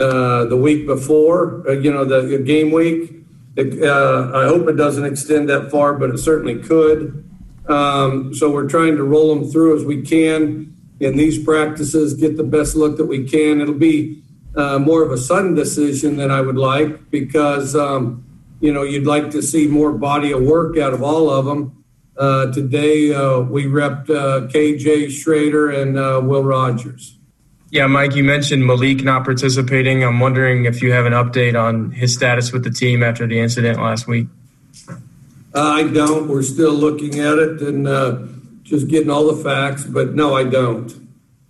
S6: uh, the week before, uh, you know, the game week. It, uh, I hope it doesn't extend that far, but it certainly could. Um, so we're trying to roll them through as we can in these practices, get the best look that we can. It'll be uh, more of a sudden decision than I would like because, um, you know, you'd like to see more body of work out of all of them. Uh, today, uh, we repped KJ Shrader and Will Rogers.
S9: Yeah, Mike, you mentioned Malik not participating. I'm wondering if you have an update on his status with the team after the incident last week.
S6: Uh, I don't. We're still looking at it and uh, just getting all the facts, but no, I don't.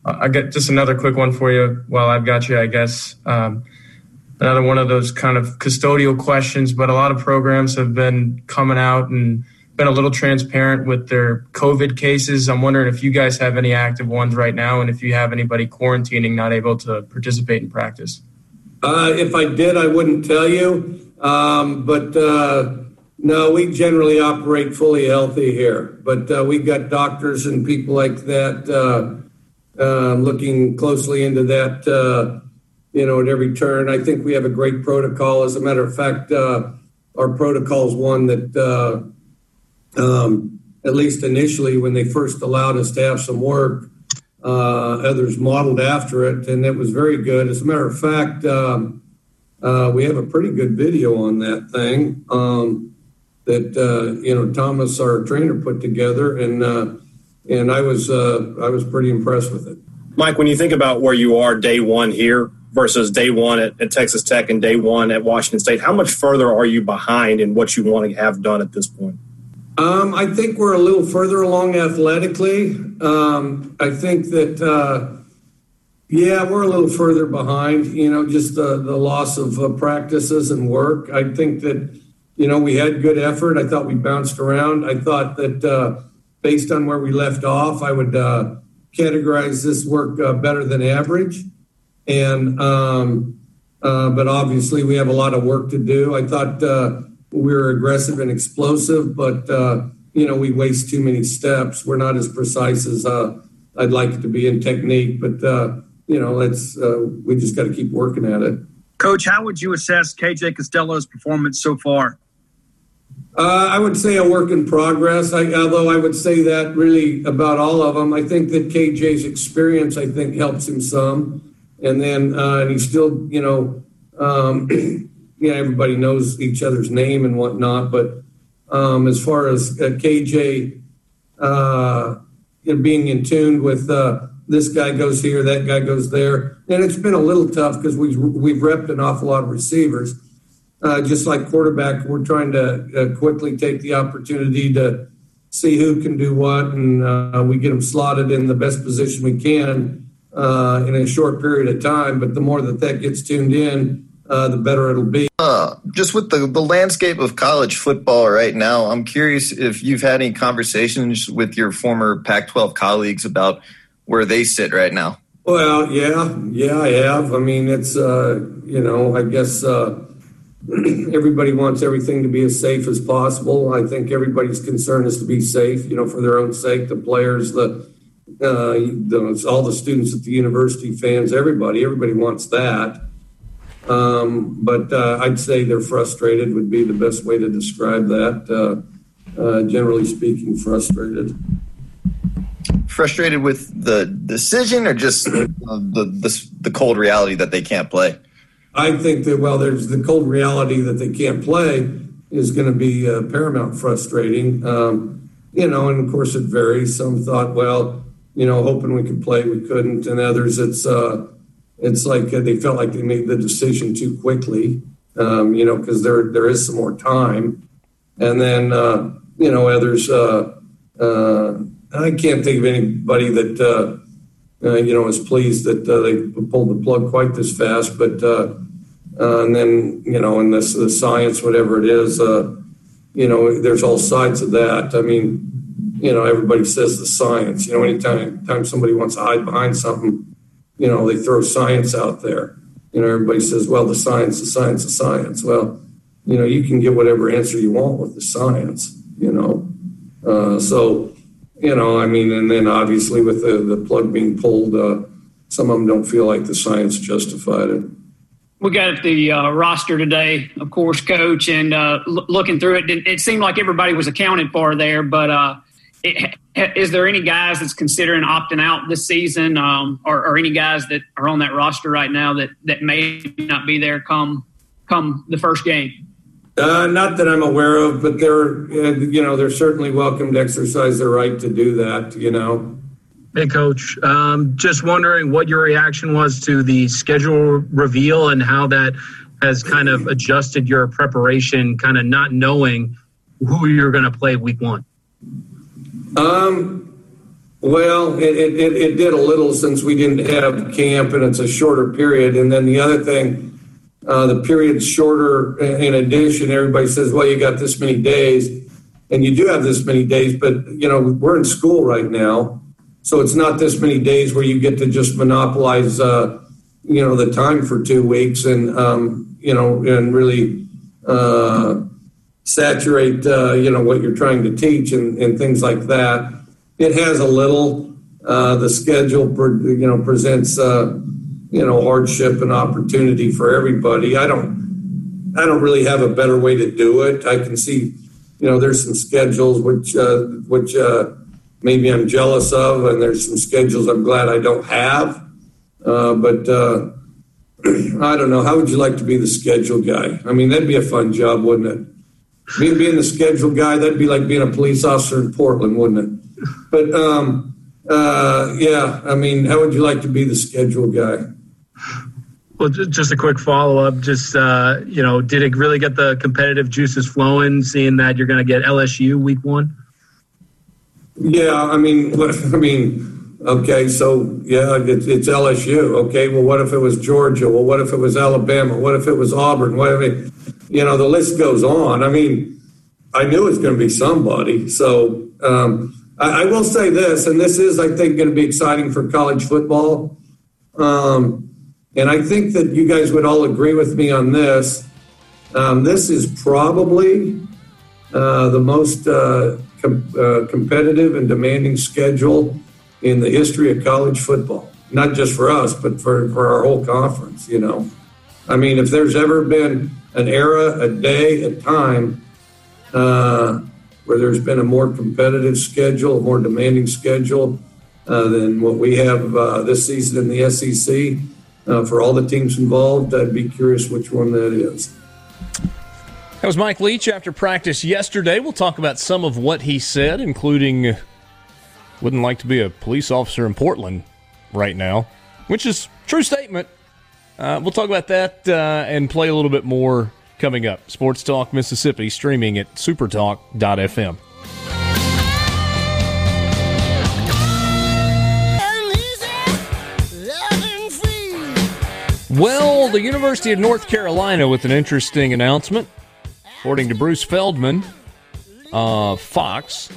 S9: I got just another quick one for you while I've got you, I guess. Um, another one of those kind of custodial questions, but a lot of programs have been coming out and – been a little transparent with their COVID cases. I'm wondering if you guys have any active ones right now, and if you have anybody quarantining not able to participate in practice.
S6: Uh, if I did, I wouldn't tell you. Um, but uh, no, we generally operate fully healthy here. But uh, we've got doctors and people like that uh, uh, looking closely into that. Uh, you know, at every turn, I think we have a great protocol. As a matter of fact, our protocol is one that um, at least initially when they first allowed us to have some work. Uh, others modeled after it, and it was very good. As a matter of fact, um, uh, we have a pretty good video on that thing um, that uh, you know Thomas, our trainer, put together, and uh, and I was uh, I was pretty impressed with it.
S3: Mike, when you think about where you are day one here versus day one at, at Texas Tech and day one at Washington State, how much further are you behind in what you want to have done at this point?
S6: Um, I think we're a little further along athletically. Um, I think that, uh, yeah, we're a little further behind, you know, just the, the loss of uh, practices and work. I think that, you know, we had good effort. I thought we bounced around. I thought that uh, based on where we left off, I would uh, categorize this work uh, better than average. And, um, uh, but obviously, we have a lot of work to do. I thought, we were aggressive and explosive, but uh, you know we waste too many steps. We're not as precise as uh, I'd like it to be in technique, but uh, you know let's uh, we just got to keep working at it.
S10: Coach, how would you assess KJ Costello's performance so far?
S6: Uh, I would say a work in progress. Although I would say that really about all of them. I think that KJ's experience, I think, helps him some, and then uh, and he's still, you know, um, yeah, everybody knows each other's name and whatnot. But um, as far as uh, KJ being in tune with this guy goes here, that guy goes there, and it's been a little tough because we've we've repped an awful lot of receivers just like quarterback, we're trying to uh, quickly take the opportunity to see who can do what, and uh, we get them slotted in the best position we can uh, in a short period of time. But the more that that gets tuned in, uh, the better it'll be.
S10: Uh, just with the, the landscape of college football right now, I'm curious if you've had any conversations with your former Pac 12 colleagues about where they sit right now.
S6: Well, yeah, yeah, I have. I mean, it's, you know, I guess everybody wants everything to be as safe as possible. I think everybody's concern is to be safe, you know, for their own sake, the players, the, uh, the all the students at the university, fans, everybody, everybody wants that. Um, but uh, I'd say they're frustrated would be the best way to describe that. Uh, uh generally speaking, frustrated.
S10: Frustrated with the decision, or just the, the the cold reality that they can't play.
S6: I think that, well, there's the cold reality that they can't play is going to be uh, paramount frustrating. Um, you know, and of course it varies. Some thought, well, you know, hoping we could play, we couldn't, and others, it's uh, it's like uh, they felt like they made the decision too quickly. Um, you know, because there there is some more time, and then uh, you know others. Uh, uh, I can't think of anybody that uh, you know is pleased that they pulled the plug quite this fast, but uh, and then, you know, in this the science, whatever it is, uh, you know, there's all sides of that. I mean, you know, everybody says the science. You know, anytime time somebody wants to hide behind something, you know, they throw science out there. You know, everybody says, well, the science, the science, the science. Well, you know, you can get whatever answer you want with the science, you know. Uh, so, you know, I mean, and then obviously with the, the plug being pulled, uh, some of them don't feel like the science justified it
S11: we got the uh, roster today, of course, coach, and uh, l- looking through it, it, seemed like everybody was accounted for there. But uh, it, is there any guys that's considering opting out this season, um, or, or, any guys that are on that roster right now that, that may not be there come come the first game?
S6: Uh, not that I'm aware of, but they're you know they're certainly welcome to exercise their right to do that. You know.
S12: Hey, Coach. Um, just wondering what your reaction was to the schedule reveal and how that has kind of adjusted your preparation, kind of not knowing who you're going to play week one.
S6: Um, well, it, it, it, did a little since we didn't have camp and it's a shorter period. And then the other thing, uh, the period's shorter. In addition, everybody says, well, you got this many days. And you do have this many days, but, you know, we're in school right now. So it's not this many days where you get to just monopolize, uh, you know, the time for two weeks and, um, you know, and really uh, saturate, uh, you know, what you're trying to teach and, and things like that. It has a little. Uh, the schedule, you know, presents, uh, you know, hardship and opportunity for everybody. I don't, I don't really have a better way to do it. I can see, you know, there's some schedules which, uh, which maybe I'm jealous of, and there's some schedules I'm glad I don't have. Uh, but uh, I don't know. How would you like to be the schedule guy? I mean, that'd be a fun job, wouldn't it? Me being the schedule guy, that'd be like being a police officer in Portland, wouldn't it? But um, uh, yeah, I mean, how would you like to be the schedule guy?
S12: Well, just a quick follow up. Just uh, you know, did it really get the competitive juices flowing? Seeing that you're going to get LSU week one.
S6: Yeah, I mean, I mean, okay, so yeah, it's, it's LSU. Okay, well, what if it was Georgia? Well, what if it was Alabama? What if it was Auburn? What if it, you know, the list goes on. I mean, I knew it was going to be somebody. So um, I, I, will say this, and this is, I think, going to be exciting for college football. Um, and I think that you guys would all agree with me on this. Um, this is probably uh, the most uh, com- uh, competitive and demanding schedule in the history of college football. Not just for us, but for, for our whole conference, you know. I mean, if there's ever been an era, a day, a time uh, where there's been a more competitive schedule, a more demanding schedule uh, than what we have uh, this season in the SEC. Uh, for all the teams involved, I'd be curious which one that is.
S1: That was Mike Leach after practice yesterday. We'll talk about some of what he said, including wouldn't like to be a police officer in Portland right now, which is true statement. Uh, we'll talk about that uh, and play a little bit more coming up. Sports Talk Mississippi streaming at supertalk.fm. Well, the University of North Carolina with an interesting announcement. According to Bruce Feldman, uh, Fox,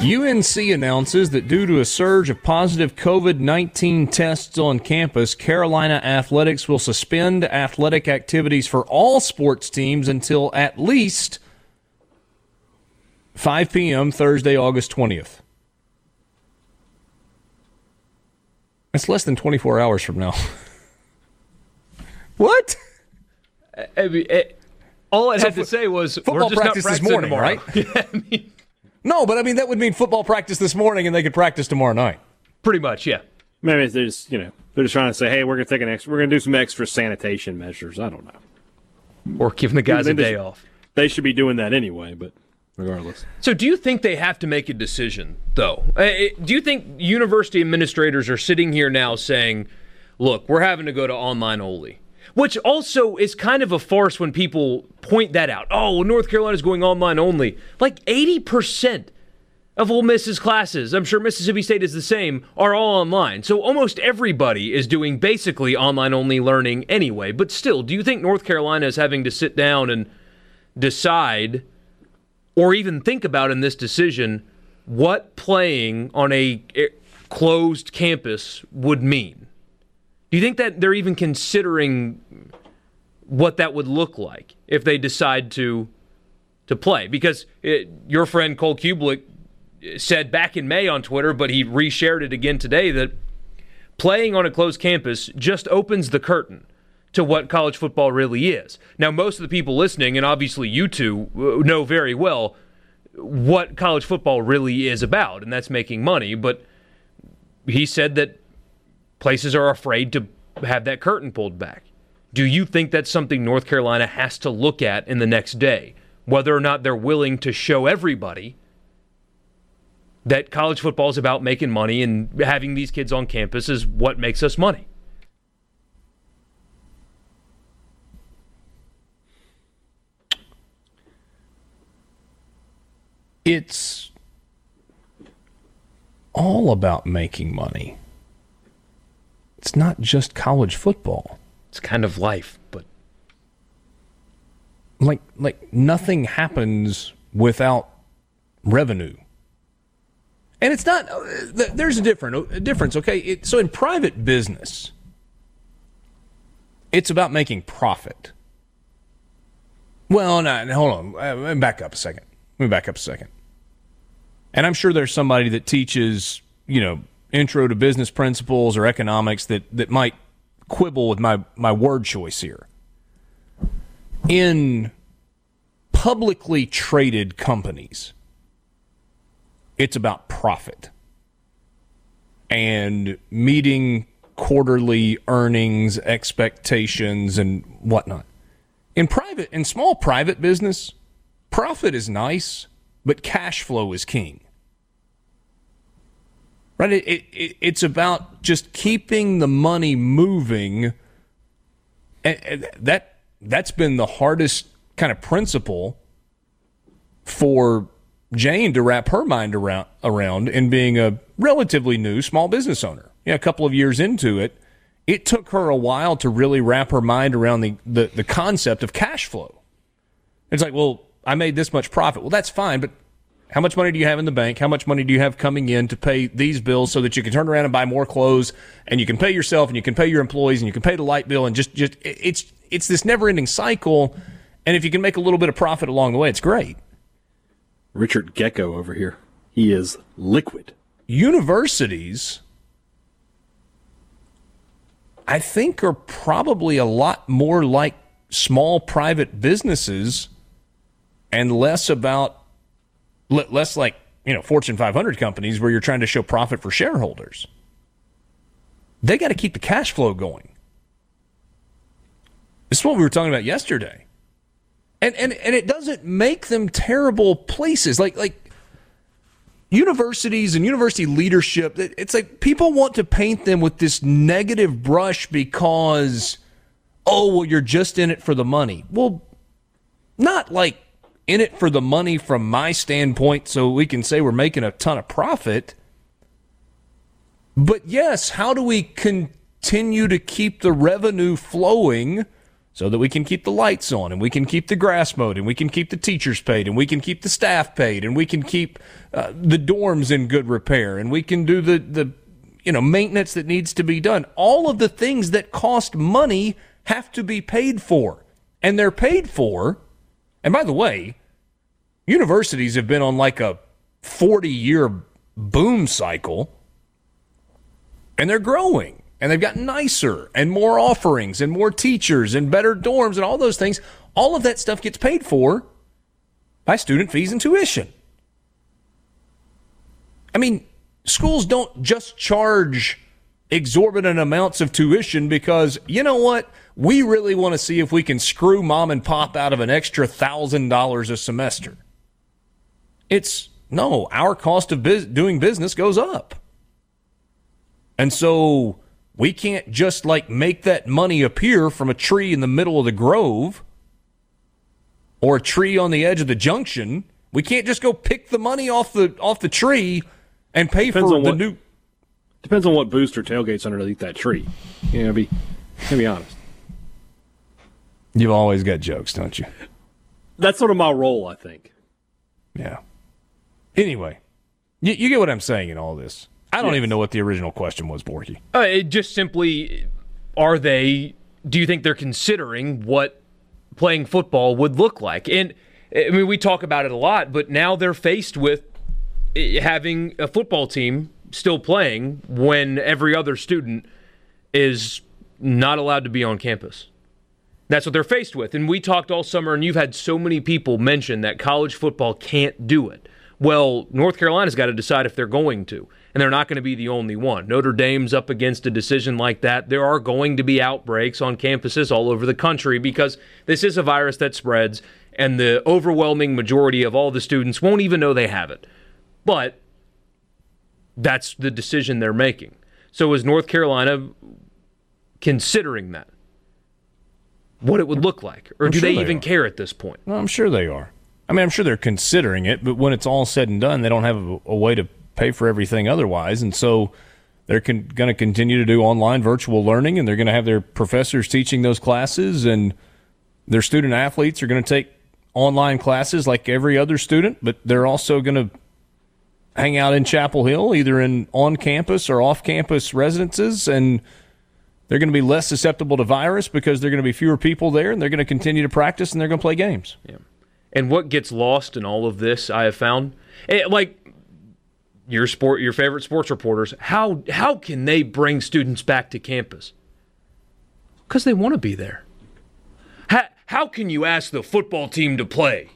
S1: UNC announces that due to a surge of positive COVID 19 tests on campus, Carolina Athletics will suspend athletic activities for all sports teams until at least 5 p.m. Thursday, August 20th. That's less than 24 hours from now. what?
S2: I mean, it, all I so had to say was
S1: football practice this morning, tomorrow. right? yeah, I mean, no, but I mean that would mean football practice this morning, and they could practice tomorrow night.
S2: Pretty much, yeah.
S3: Maybe they're just you know they're just trying to say, hey, we're gonna take an extra, we're gonna do some extra sanitation measures. I don't know.
S2: Or giving the guys a day off.
S3: They should be doing that anyway, but regardless.
S2: So, do you think they have to make a decision, though? Uh, do you think university administrators are sitting here now saying, look, we're having to go to online only? Which also is kind of a farce when people point that out. Oh, North Carolina's going online only. Like 80% of Ole Miss's classes, I'm sure Mississippi State is the same, are all online. So almost everybody is doing basically online only learning anyway. But still, do you think North Carolina is having to sit down and decide or even think about in this decision what playing on a eh, closed campus would mean? Do you think that they're even considering what that would look like if they decide to to play? Because it, your friend Cole Cubelic said back in May on Twitter, but he reshared it again today that playing on a closed campus just opens the curtain to what college football really is. Now, most of the people listening, and obviously you two, uh, know very well what college football really is about, and that's making money. But he said that places are afraid to have that curtain pulled back. Do you think that's something North Carolina has to look at in the next day? Whether or not they're willing to show everybody that college football is about making money and having these kids on campus is what makes us money.
S1: It's all about making money. It's not just college football.
S2: It's kind of life, but
S1: like like nothing happens without revenue. And it's not. Uh, there's a different a difference. Okay, it, so in private business, it's about making profit. Well, no, hold on. Uh, back up a second. Let me back up a second. And I'm sure there's somebody that teaches, you know, intro to business principles or economics that, that might quibble with my, my word choice here. In publicly traded companies, it's about profit and meeting quarterly earnings expectations and whatnot. In private, in small private business, profit is nice, but cash flow is king right? It, it, it's about just keeping the money moving. And, that that's been the hardest kind of principle for Jane to wrap her mind around around in being a relatively new small business owner. Yeah, a couple of years into it, it took her a while to really wrap her mind around the, the, the concept of cash flow. It's like, well, I made this much profit. Well, that's fine, but how much money do you have in the bank? How much money do you have coming in to pay these bills so that you can turn around and buy more clothes and you can pay yourself and you can pay your employees and you can pay the light bill and just, just it's it's this never ending cycle. And if you can make a little bit of profit along the way, it's great.
S3: Richard Gekko over here. He is liquid.
S1: Universities, I think, are probably a lot more like small private businesses and less about less like you know Fortune 500 companies where you're trying to show profit for shareholders. They got to keep the cash flow going. This is what we were talking about yesterday. And and and it doesn't make them terrible places. Like like universities and university leadership, it's like people want to paint them with this negative brush because oh, well you're just in it for the money. Well, not like in it for the money from my standpoint so we can say we're making a ton of profit. But yes, how do we continue to keep the revenue flowing so that we can keep the lights on and we can keep the grass mowed and we can keep the teachers paid and we can keep the staff paid and we can keep uh, the dorms in good repair and we can do the, the you know maintenance that needs to be done all of the things that cost money have to be paid for and they're paid for and by the way universities have been on like a 40 year boom cycle and they're growing and they've got nicer and more offerings and more teachers and better dorms and all those things. All of that stuff gets paid for by student fees and tuition. I mean, schools don't just charge exorbitant amounts of tuition because, you know what? We really want to see if we can screw mom and pop out of an extra $1,000 a semester. It's no, our cost of biz- doing business goes up. And so we can't just like make that money appear from a tree in the middle of the grove or a tree on the edge of the junction. We can't just go pick the money off the off the tree and pay depends for the
S3: what,
S1: new.
S3: Depends on what booster tailgates underneath that tree. You know, be to be honest.
S1: You've always got jokes, don't you?
S3: That's sort of my role, I think.
S1: Yeah. Anyway, you, you get what I'm saying in all this. I don't yes. even know what the original question was, Borky.
S2: Uh, it just simply, are they? Do you think they're considering what playing football would look like? And I mean, we talk about it a lot, but now they're faced with eh, having a football team still playing when every other student is not allowed to be on campus. That's what they're faced with. And we talked all summer, and you've had so many people mention that college football can't do it. Well, North Carolina's got to decide if they're going to and they're not going to be the only one. Notre Dame's up against a decision like that. There are going to be outbreaks on campuses all over the country because this is a virus that spreads, and the overwhelming majority of all the students won't even know they have it. But that's the decision they're making. So is North Carolina considering that? What it would look like? Or I'm do sure they, they, even are. care at this point?
S1: Well, I'm sure they are. I mean, I'm sure they're considering it, but when it's all said and done, they don't have a, a way to pay for everything otherwise. And so they're con- going to continue to do online virtual learning and they're going to have their professors teaching those classes and their student athletes are going to take online classes like every other student, but they're also going to hang out in Chapel Hill, either in on campus or off campus residences, and they're going to be less susceptible to virus because they're going to be fewer people there, and they're going to continue to practice and they're going to play games.
S2: Yeah. And what gets lost in all of this, I have found, it, eh, like your sport, your favorite sports reporters, how how can they bring students back to campus? Because they want to be there. How, how can you ask the football team to play?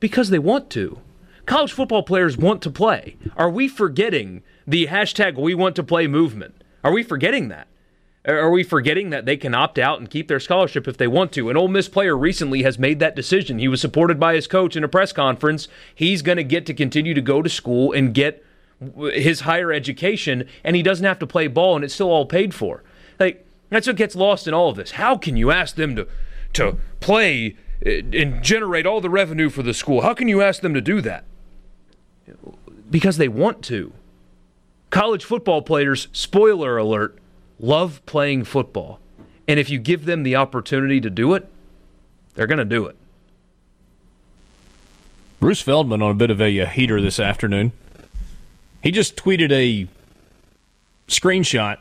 S2: Because they want to. College football players want to play. Are we forgetting the hashtag We Want to Play movement? Are we forgetting that? Are we forgetting that they can opt out and keep their scholarship if they want to? An Ole Miss player recently has made that decision. He was supported by his coach in a press conference. He's going to get to continue to go to school and get his higher education, and he doesn't have to play ball, and it's still all paid for. Like that's what gets lost in all of this. How can you ask them to to play uh, and generate all the revenue for the school? How can you ask them to do that? Because they want to. College football players, spoiler alert, love playing football. And if you give them the opportunity to do it, they're going to do it.
S1: Bruce Feldman on a bit of a, a heater this afternoon. He just tweeted a screenshot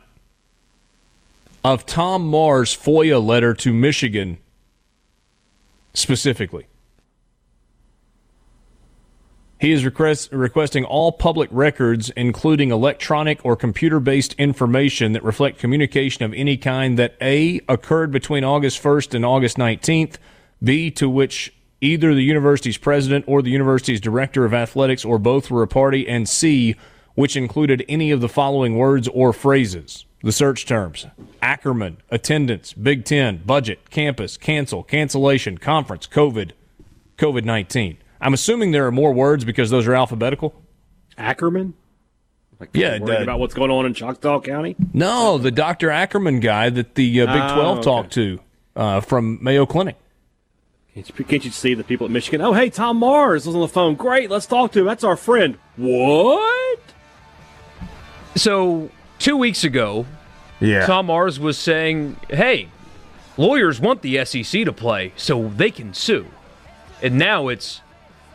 S1: of Tom Mars' FOIA letter to Michigan specifically. He is request, requesting all public records, including electronic or computer based information that reflect communication of any kind that A, occurred between August 1st and August 19th, B, to which either the university's president or the university's director of athletics or both were a party, and C, which included any of the following words or phrases. The search terms Ackerman, attendance, Big Ten, budget, campus, cancel, cancellation, conference, COVID, COVID 19. I'm assuming there are more words because those are alphabetical.
S3: Ackerman?
S1: Like yeah,
S3: worried about what's going on in Choctaw County?
S1: No, the Dr. Ackerman guy that the uh, Big 12 oh, okay. talked to uh, from Mayo Clinic.
S3: Can't you, can't you, see the people at Michigan? Oh, hey, Tom Mars was on the phone. Great, let's talk to him. That's our friend. What?
S2: So, two weeks ago, yeah. Tom Mars was saying, hey, lawyers want the SEC to play so they can sue. And now it's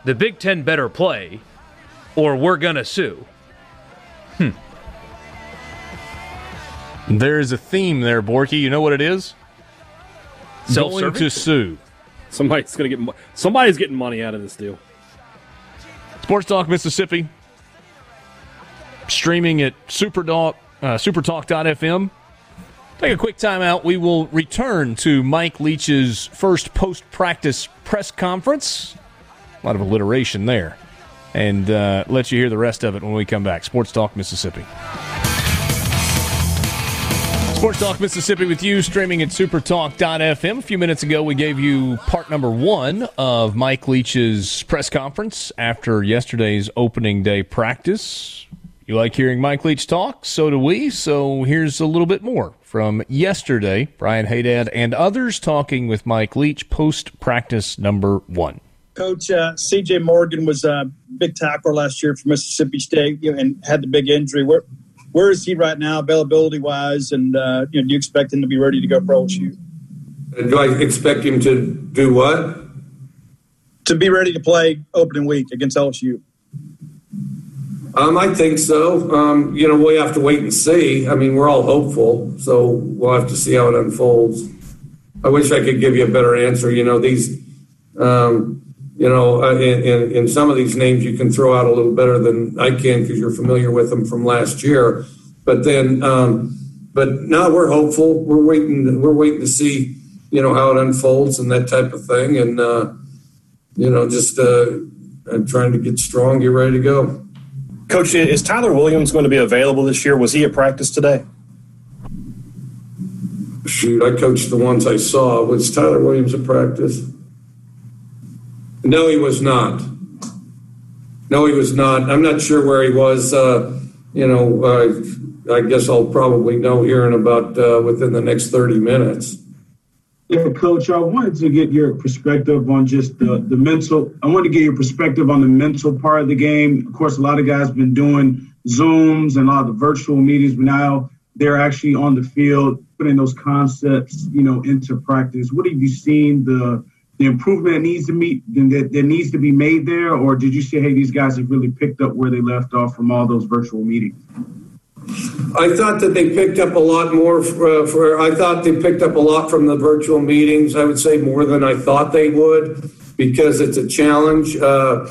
S2: the Big Ten better play or we're going to sue.
S1: Hmm. There's a theme there, Borky. You know what it is? Going to sue.
S3: Somebody's going to get somebody's getting money out of this deal.
S1: Sports Talk Mississippi streaming at Supertalk uh, supertalk.fm. Take a quick timeout. We will return to Mike Leach's first post practice press conference. Lot of alliteration there. And uh, let you hear the rest of it when we come back. Sports Talk Mississippi. Sports Talk Mississippi with you, streaming at supertalk.fm. A few minutes ago, we gave you part number one of Mike Leach's press conference after yesterday's opening day practice. You like hearing Mike Leach talk? So do we. So here's a little bit more from yesterday. Brian Haydad and others talking with Mike Leach post practice number one.
S13: Coach uh, C.J. Morgan was a big tackler last year for Mississippi State you know, and had the big injury. Where where is he right now, availability wise, and uh, you know, do you expect him to be ready to go for LSU?
S6: Do I expect him to do what?
S13: To be ready to play opening week against LSU.
S6: Um, I think so. Um, you know, we have to wait and see. I mean, we're all hopeful, so we'll have to see how it unfolds. I wish I could give you a better answer. You know, these, um, you know, uh, in, in, in, some of these names you can throw out a little better than I can because you're familiar with them from last year. But then, um, but now we're hopeful. We're waiting. We're waiting to see, you know, how it unfolds and that type of thing. And uh, you know, just uh, I'm trying to get strong, get ready to go.
S14: Coach, is Tyler Williams going to be available this year? Was he at practice today?
S6: Shoot, I coached the ones I saw. Was Tyler Williams at practice? No, he was not. No, he was not. I'm not sure where he was. Uh, you know, uh, I guess I'll probably know here in about uh, within the next 30 minutes.
S7: Yeah, Coach, I wanted to get your perspective on just the, the mental. I wanted to get your perspective on the mental part of the game. Of course, a lot of guys been doing Zooms and a lot of the virtual meetings, but now they're actually on the field putting those concepts, you know, into practice. What have you seen the the improvement that needs to meet that, that needs to be made there, or did you say, hey, these guys have really picked up where they left off from all those virtual meetings?
S6: I thought that they picked up a lot more for, uh, for, I thought they picked up a lot from the virtual meetings. I would say more than I thought they would because it's a challenge. Uh,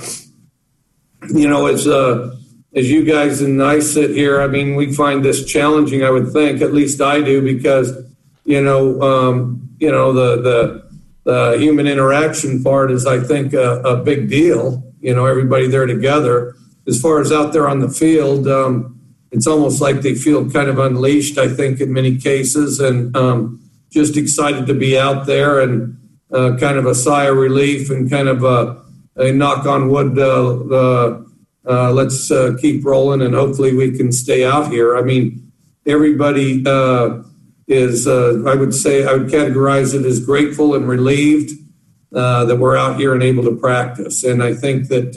S6: you know, as uh, as you guys and I sit here, I mean, we find this challenging. I would think, at least I do, because you know, um, you know, the the the human interaction part is, I think, a, a big deal. You know, everybody there together. As far as out there on the field. Um, it's almost like they feel kind of unleashed, I think, in many cases, and um, just excited to be out there and uh, kind of a sigh of relief and kind of a, a knock on wood. Uh, uh, let's uh, keep rolling and hopefully we can stay out here. I mean, everybody uh, is, uh, I would say, I would categorize it as grateful and relieved that we're out here and able to practice. And I think that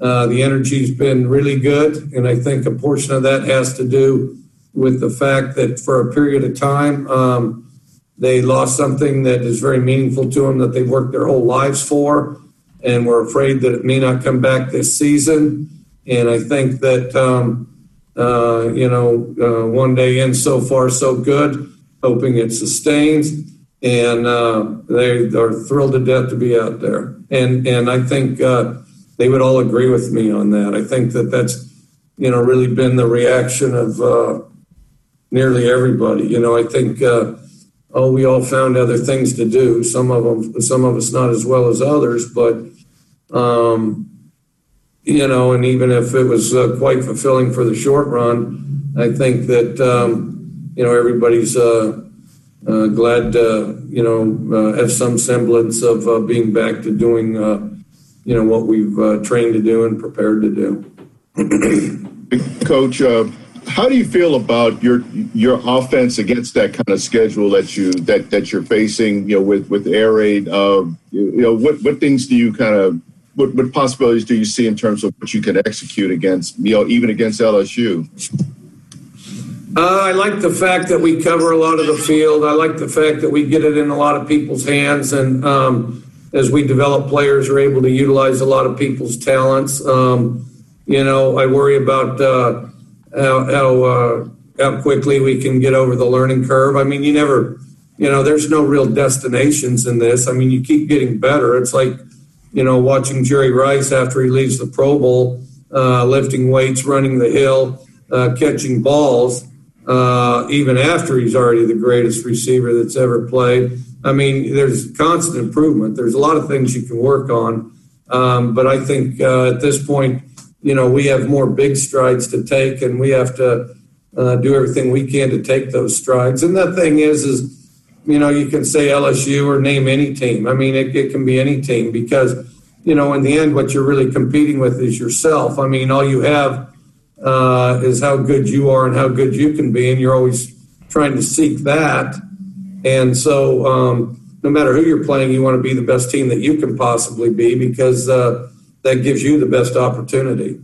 S6: uh, the energy's been really good, and I think a portion of that has to do with the fact that for a period of time, um, they lost something that is very meaningful to them that they've worked their whole lives for, and we're afraid that it may not come back this season. And I think that, um, uh, you know, uh, one day in so far, so good, hoping it sustains. And uh, they are thrilled to death to be out there. And, and I think, uh, they would all agree with me on that. I think that that's, you know, really been the reaction of uh, nearly everybody. You know, I think uh, oh, we all found other things to do. Some of them, some of us not as well as others, but um, you know, and even if it was uh, quite fulfilling for the short run, I think that um, you know everybody's uh, uh, glad to you know uh, have some semblance of uh, being back to doing uh, you know what we've trained to do and prepared to
S15: do. Coach, how do you feel about your your offense against that kind of schedule that you that that you're facing? You know, with with air raid. You know, what what things do you kind of what, what possibilities do you see in terms of what you can execute against you know even against LSU?
S6: Uh, I like the fact that we cover a lot of the field. I like the fact that we get it in a lot of people's hands, and um, as we develop players, are able to utilize a lot of people's talents. Um, you know, I worry about. Uh, how how, uh, how quickly we can get over the learning curve. I mean, you never, you know, there's no real destinations in this. I mean, you keep getting better. It's like, you know, watching Jerry Rice after he leaves the Pro Bowl, uh, lifting weights, running the hill, uh, catching balls, uh, even after he's already the greatest receiver that's ever played. I mean, there's constant improvement. There's a lot of things you can work on. Um, but I think uh, at this point, you know, we have more big strides to take, and we have to uh, do everything we can to take those strides. And the thing is, is you know, you can say LSU or name any team. I mean, it, it can be any team because you know, in the end, what you're really competing with is yourself. I mean, all you have uh, is how good you are and how good you can be, and you're always trying to seek that. And so, um, no matter who you're playing, you want to be the best team that you can possibly be because uh, that gives you the best opportunity.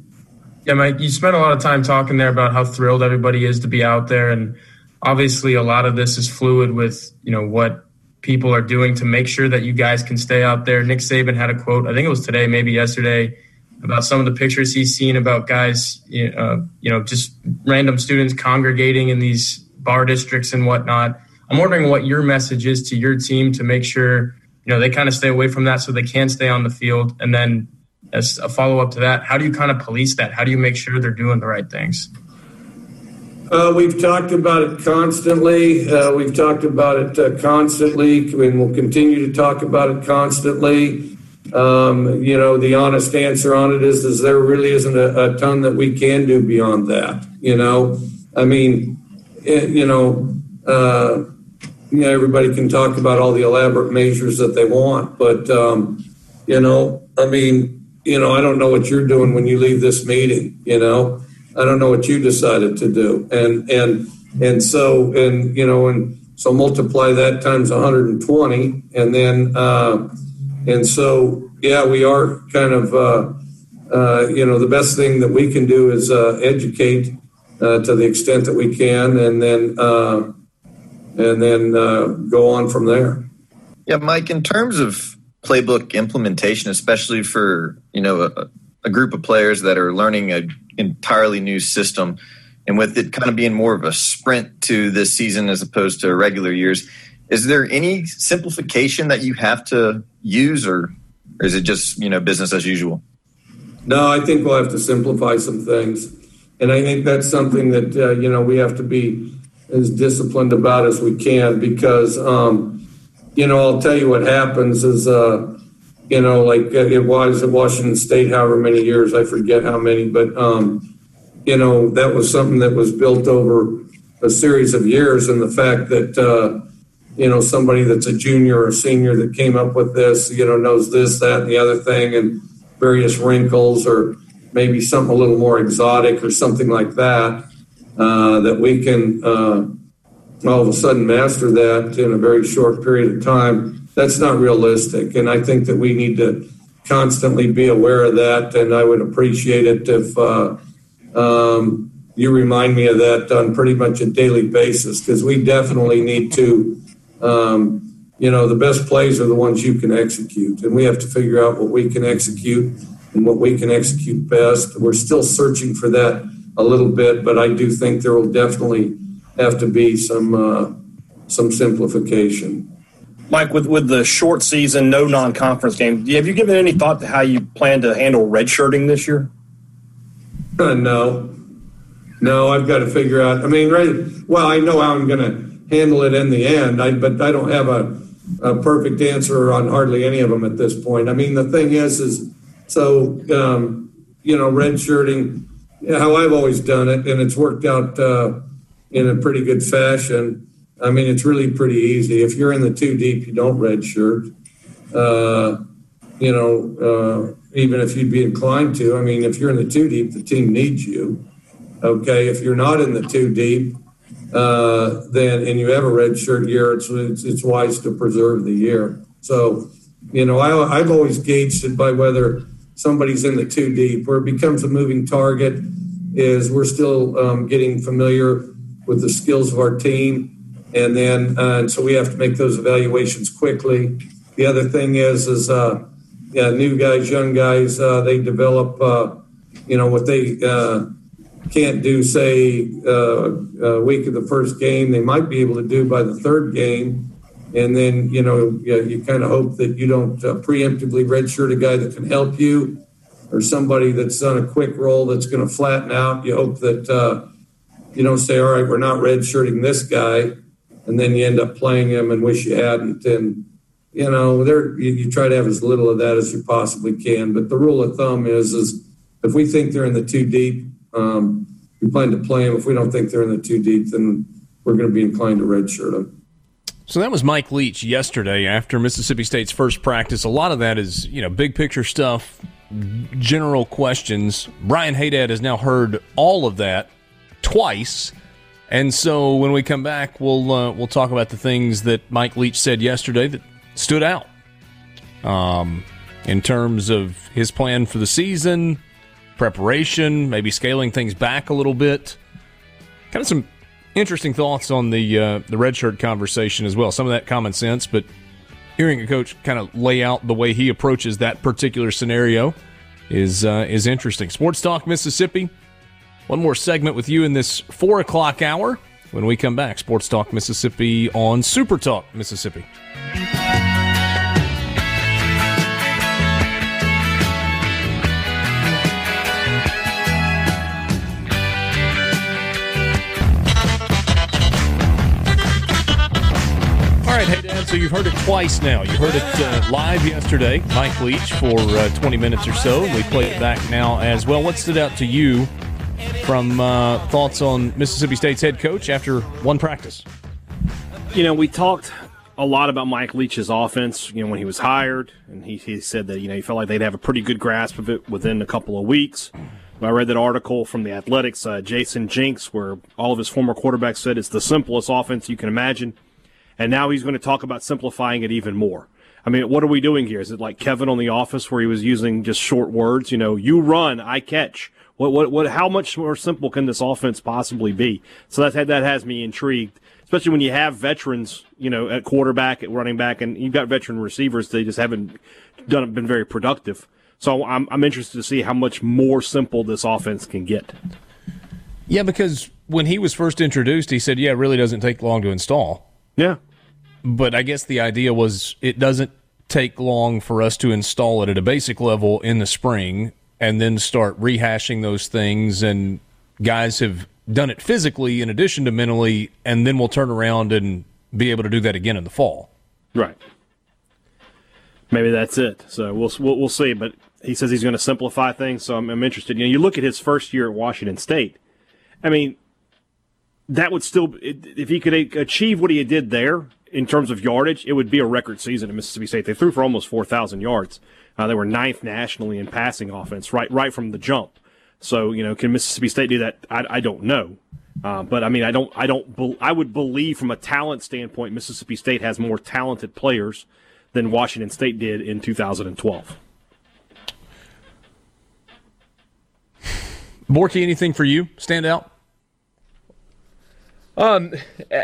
S9: Yeah, Mike, you spent a lot of time talking there about how thrilled everybody is to be out there. And obviously, a lot of this is fluid with, you know, what people are doing to make sure that you guys can stay out there. Nick Saban had a quote, I think it was today, maybe yesterday, about some of the pictures he's seen about guys, uh, you know, just random students congregating in these bar districts and whatnot. I'm wondering what your message is to your team to make sure, you know, they kind of stay away from that so they can stay on the field. And then as a follow up to that, how do you kind of police that? How do you make sure they're doing the right things?
S6: Uh, we've talked about it constantly. Uh, we've talked about it uh, constantly, and we'll continue to talk about it constantly. Um, you know, the honest answer on it is, is there really isn't a, ton that we can do beyond that. You know, I mean, eh, you know, you know, everybody can talk about all the elaborate measures that they want, but um, you know, I mean, you know, I don't know what you're doing when you leave this meeting, you know. I don't know what you decided to do. And and and so and you know and so multiply that times 120 and then uh, and so yeah, we are kind of uh, uh, you know the best thing that we can do is uh, educate uh, to the extent that we can, and then uh, and then go on from there.
S10: Yeah, Mike. In terms of playbook implementation, especially for you know a, group of players that are learning an entirely new system, and with it kind of being more of a sprint to this season as opposed to regular years. Is there any simplification that you have to use, or, or is it just you know business as usual?
S6: No, I think we'll have to simplify some things, and I think that's something that uh, you know we have to be as disciplined about as we can because um, you know, I'll tell you what happens is, uh, you know, like it was at Washington State, however many years, I forget how many, but, um, you know, that was something that was built over a series of years. And the fact that, uh, you know, somebody that's a junior or senior that came up with this, you know, knows this, that, and the other thing, and various wrinkles, or maybe something a little more exotic or something like that, uh, that we can, uh, all of a sudden master that in a very short period of time, that's not realistic. And I think that we need to constantly be aware of that. And I would appreciate it if uh, um, you remind me of that on pretty much a daily basis because we definitely need to. Um, you know, the best plays are the ones you can execute, and we have to figure out what we can execute and what we can execute best. We're still searching for that a little bit, but I do think there will definitely have to be some uh, some simplification.
S14: Mike, with with the short season, no non-conference game, have you given any thought to how you plan to handle redshirting this year?
S6: Uh, no, no, I've got to figure out. I mean, right? Well, I know how I'm going to handle it in the end. I, but I don't have a, a perfect answer on hardly any of them at this point. I mean, the thing is, is so um, you know, redshirting how I've always done it, and it's worked out uh, in a pretty good fashion. I mean, it's really pretty easy. If you're in the two deep, you don't redshirt. Uh, you know, uh, even if you'd be inclined to. I mean, if you're in the two deep, the team needs you. Okay, if you're not in the two deep, uh, then and you have a red shirt year, it's, it's, it's wise to preserve the year. So, you know, I, I've always gauged it by whether somebody's in the two deep. Where it becomes a moving target is we're still um, getting familiar with the skills of our team, and then uh, and so we have to make those evaluations quickly. The other thing is is uh, yeah, new guys, young guys, uh, they develop, uh, you know, what they uh, can't do, say, uh, a week of the first game, they might be able to do by the third game. And then, you know, you, you kind of hope that you don't preemptively redshirt a guy that can help you or somebody that's on a quick roll that's going to flatten out. You hope that you don't say, all right, we're not redshirting this guy. And then you end up playing them and wish you hadn't. And, you know, there you, you try to have as little of that as you possibly can. But the rule of thumb is, is if we think they're in the two deep, um, we plan to play them. If we don't think they're in the two deep, then we're going to be inclined to redshirt them.
S1: So that was Mike Leach yesterday after Mississippi State's first practice. A lot of that is, you know, big picture stuff, general questions. Brian Haydad has now heard all of that twice. And so when we come back, we'll uh, we'll talk about the things that Mike Leach said yesterday that stood out um, in terms of his plan for the season, preparation, maybe scaling things back a little bit. Kind of some interesting thoughts on the uh, the redshirt conversation as well. Some of that common sense, but hearing a coach kind of lay out the way he approaches that particular scenario is uh, is interesting. Sports Talk Mississippi. One more segment with you in this four o'clock hour. When we come back, Sports Talk Mississippi on Super Talk Mississippi. All right, Haydad. So you've heard it twice now. You heard it uh, live yesterday, Mike Leach, for uh, 20 minutes or so. We play it back now as well. What stood out to you from uh, thoughts on Mississippi State's head coach after one practice?
S3: You know, we talked a lot about Mike Leach's offense, you know, when he was hired, and he, he said that, you know, he felt like they'd have a pretty good grasp of it within a couple of weeks. I read that article from the Athletics, uh, Jayson Jenks, where all of his former quarterbacks said it's the simplest offense you can imagine and now he's going to talk about simplifying it even more. I mean, what are we doing here? Is it like Kevin on The Office where he was using just short words? You know, you run, I catch. What, what, what, how much more simple can this offense possibly be? So that, that has me intrigued, especially when you have veterans, you know, at quarterback, at running back, and you've got veteran receivers. They just haven't done, been very productive. So I'm, I'm interested to see how much more simple this offense can get.
S1: Yeah, because when he was first introduced, he said, yeah, it really doesn't take long to install.
S3: Yeah.
S1: But I guess the idea was it doesn't take long for us to install it at a basic level in the spring and then start rehashing those things. And guys have done it physically in addition to mentally, and then we'll turn around and be able to do that again in the fall.
S3: Right. Maybe that's it. So we'll we'll, we'll see. But he says he's going to simplify things. So I'm, I'm interested. You know, you look at his first year at Washington State. I mean, that would still, if he could achieve what he did there in terms of yardage, it would be a record season at Mississippi State. They threw for almost 4,000 yards. Uh, they were ninth nationally in passing offense right, right from the jump. So, you know, can Mississippi State do that? I, I don't know. Uh, but I mean, I don't, I don't, be, I would believe from a talent standpoint, Mississippi State has more talented players than Washington State did in 2012.
S1: Borky, anything for you stand out?
S2: Um,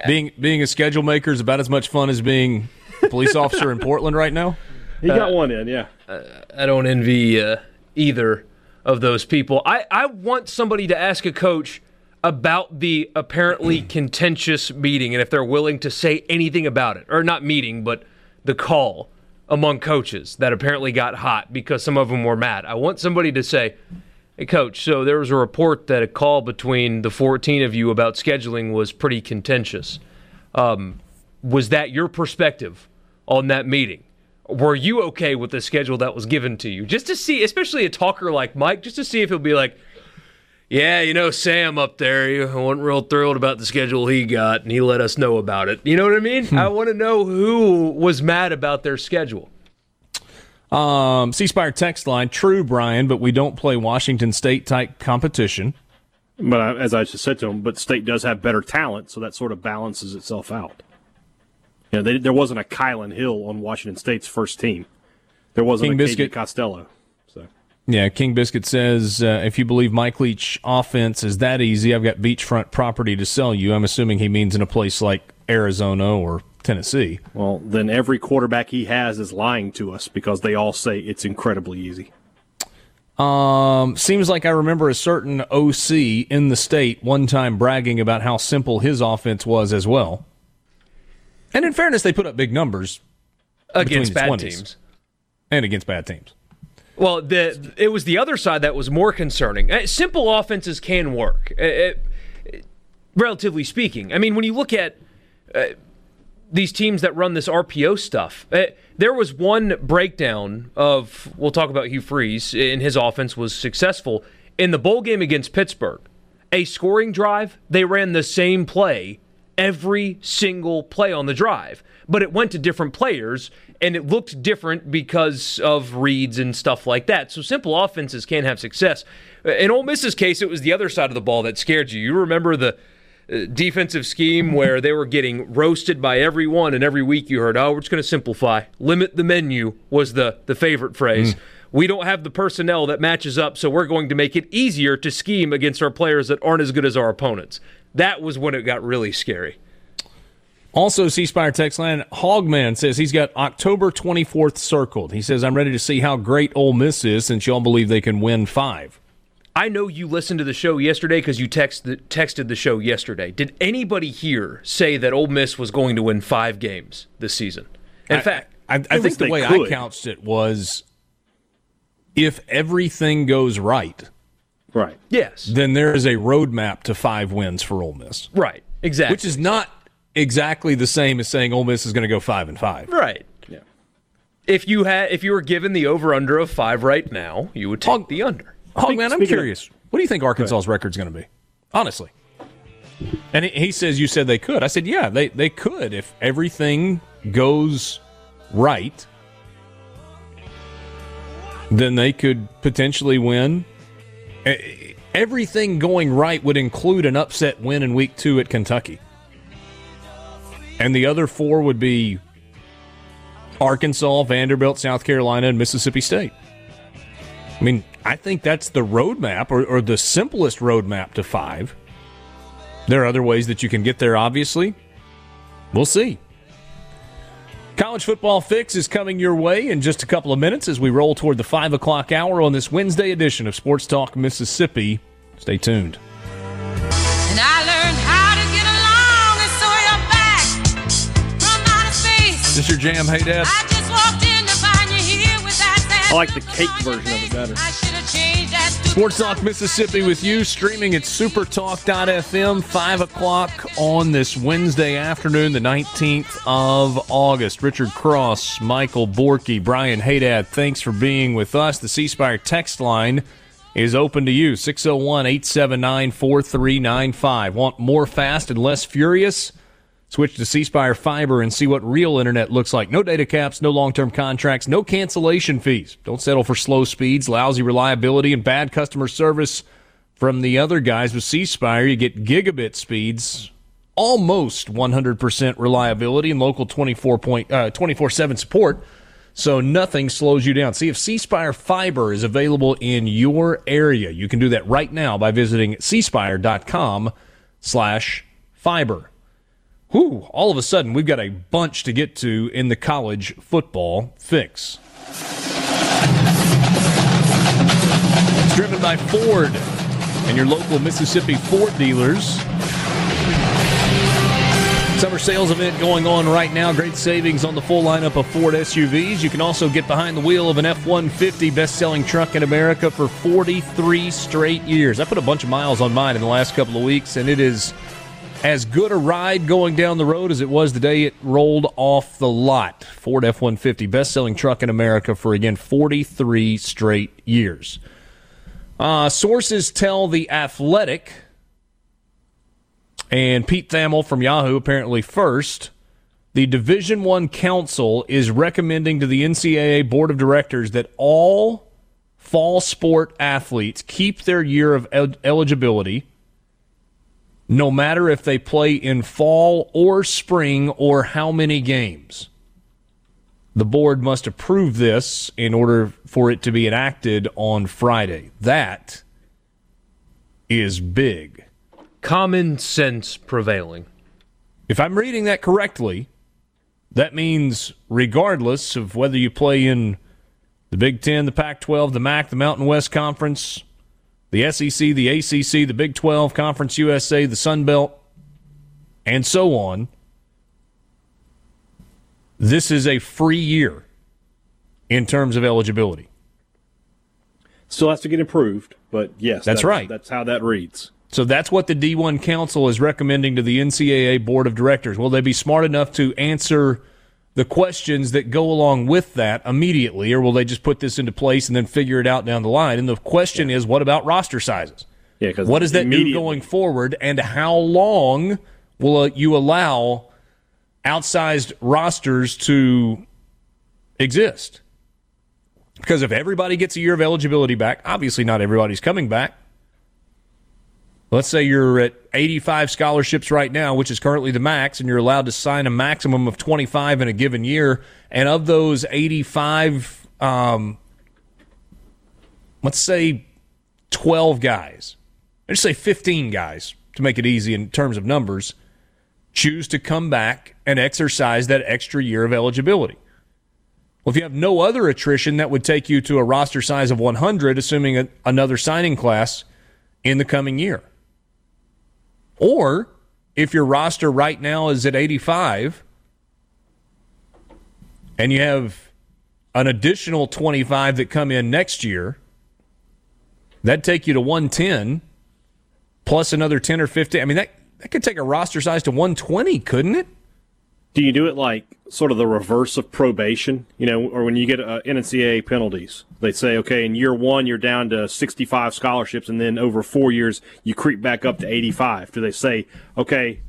S1: being being a schedule maker is about as much fun as being a police officer in Portland right now.
S3: He got uh, one in, yeah.
S2: Uh, I don't envy uh, either of those people. I, I want somebody to ask a coach about the apparently contentious meeting and if they're willing to say anything about it. Or not meeting, but the call among coaches that apparently got hot because some of them were mad. I want somebody to say, Hey, coach, so there was a report that a call between the 14 of you about scheduling was pretty contentious. Um, was that your perspective on that meeting? Were you okay with the schedule that was given to you? Just to see, especially a talker like Mike, just to see if he'll be like, yeah, you know, Sam up there, he wasn't real thrilled about the schedule he got, and he let us know about it. You know what I mean? Hmm. I want to know who was mad about their schedule.
S1: Um, C Spire text line, true, Brian, but we don't play Washington State type competition.
S3: But as I just said to him, but State does have better talent, so that sort of balances itself out. You know, they, there wasn't a Kylan Hill on Washington State's first team. There wasn't King a Biscuit Costello. So
S1: yeah, King Biscuit says uh, if you believe Mike Leach offense is that easy, I've got beachfront property to sell you. I'm assuming he means in a place like Arizona or Tennessee.
S3: Well, then every quarterback he has is lying to us because they all say it's incredibly easy.
S1: Um, seems like I remember a certain OC in the state one time bragging about how simple his offense was as well. And in fairness, they put up big numbers
S2: against bad teams
S1: and against bad teams.
S2: Well, the it was the other side that was more concerning. Uh, simple offenses can work, it, uh, it, uh, relatively speaking. I mean, when you look at uh, these teams that run this RPO stuff. Uh, there was one breakdown of we'll talk about Hugh Freeze and his offense was successful in the bowl game against Pittsburgh. A scoring drive, they ran the same play every single play on the drive, but it went to different players and it looked different because of reads and stuff like that. So simple offenses can have success. In Ole Miss's case, it was the other side of the ball that scared you. You remember the uh, defensive scheme where they were getting roasted by everyone, and every week you heard, "Oh, we're just going to simplify, limit the menu." Was the the favorite phrase. Mm. We don't have the personnel that matches up, so we're going to make it easier to scheme against our players that aren't as good as our opponents. That was when it got really scary.
S1: Also, C Spire text line, Hogman says he's got October 24th circled. He says, I'm ready to see how great Ole Miss is since y'all believe they can win five.
S2: I know you listened to the show yesterday because you text the, texted the show yesterday. Did anybody here say that Ole Miss was going to win five games this season? In I, fact,
S1: I, I, I think the way could. I couched it was if everything goes right,
S3: right,
S2: yes,
S1: then there is a roadmap to five wins for Ole Miss,
S2: right, exactly,
S1: which is not exactly the same as saying Ole Miss is going to go five and five,
S2: right.
S3: Yeah.
S2: If you had, if you were given the over under of five right now, you would take the under.
S1: Oh man, I'm curious. Of, what do you think Arkansas's record is going to be? Honestly. And he says you said they could. I said yeah, they they could if everything goes right. Then they could potentially win. Everything going right would include an upset win in week 2 at Kentucky. And the other four would be Arkansas, Vanderbilt, South Carolina, and Mississippi State. I mean, I think that's the roadmap or, or the simplest roadmap to five. There are other ways that you can get there, obviously. We'll see. College Football Fix is coming your way in just a couple of minutes as we roll toward the 5 o'clock hour on this Wednesday edition of Sports Talk Mississippi. Stay tuned. Is this your jam, Haydad?
S3: I like the cake version of it better.
S1: Sports Talk Mississippi with you, streaming at supertalk.fm, 5 o'clock on this Wednesday afternoon, the 19th of August. Richard Cross, Michael Borky, Brian Haydad, thanks for being with us. The C Spire text line is open to you, 601 879 4395. Want more fast and less furious? Switch to C Spire Fiber and see what real internet looks like. No data caps, no long term contracts, no cancellation fees. Don't settle for slow speeds, lousy reliability, and bad customer service from the other guys. With C Spire, you get gigabit speeds, almost 100% reliability, and local 24 uh, 7 support. So nothing slows you down. See if C Spire Fiber is available in your area. You can do that right now by visiting cspire.com slash fiber. Whew, all of a sudden, we've got a bunch to get to in the college football fix. It's driven by Ford and your local Mississippi Ford dealers. Summer sales event going on right now. Great savings on the full lineup of Ford SUVs. You can also get behind the wheel of an F 150 best selling truck in America for 43 straight years. I put a bunch of miles on mine in the last couple of weeks, and it is as good a ride going down the road as it was the day it rolled off the lot. Ford F 150, best selling truck in America for, again, 43 straight years. Uh, sources tell The Athletic, and Pete Thamel from Yahoo apparently first. The Division One Council is recommending to the NCAA Board of Directors that all fall sport athletes keep their year of el- eligibility no matter if they play in fall or spring or how many games. The board must approve this in order for it to be enacted on Friday. That is big.
S2: Common sense prevailing.
S1: If I'm reading that correctly, that means regardless of whether you play in the Big Ten, the Pac 12, the MAC, the Mountain West Conference, the SEC, the ACC, the Big 12, Conference USA, the Sun Belt, and so on. This is a free year in terms of eligibility.
S3: Still has to get improved, but yes,
S1: that's, that's right.
S3: That's how that reads.
S1: So that's what the D1 Council is recommending to the NCAA Board of Directors. Will they be smart enough to answer the questions that go along with that immediately, or will they just put this into place and then figure it out down the line? And the question yeah. is, what about roster sizes?
S3: Yeah, because
S1: what does that do going forward, and how long will you allow outsized rosters to exist? Because if everybody gets a year of eligibility back, obviously not everybody's coming back. Let's say you're at 85 scholarships right now, which is currently the max, and you're allowed to sign a maximum of 25 in a given year. And of those 85, um, let's say 12 guys, let's say 15 guys to make it easy in terms of numbers, choose to come back and exercise that extra year of eligibility. Well, if you have no other attrition, that would take you to a roster size of 100, assuming a, another signing class in the coming year. Or if your roster right now is at 85 and you have an additional 25 that come in next year, that'd take you to 110 plus another 10 or 15. I mean, that, that could take a roster size to 120, couldn't it?
S3: Do you do it like sort of the reverse of probation? You know, or when you get uh, NCAA penalties, they say, okay, in year one you're down to 65 scholarships, and then over four years you creep back up to 85. Do they say, okay,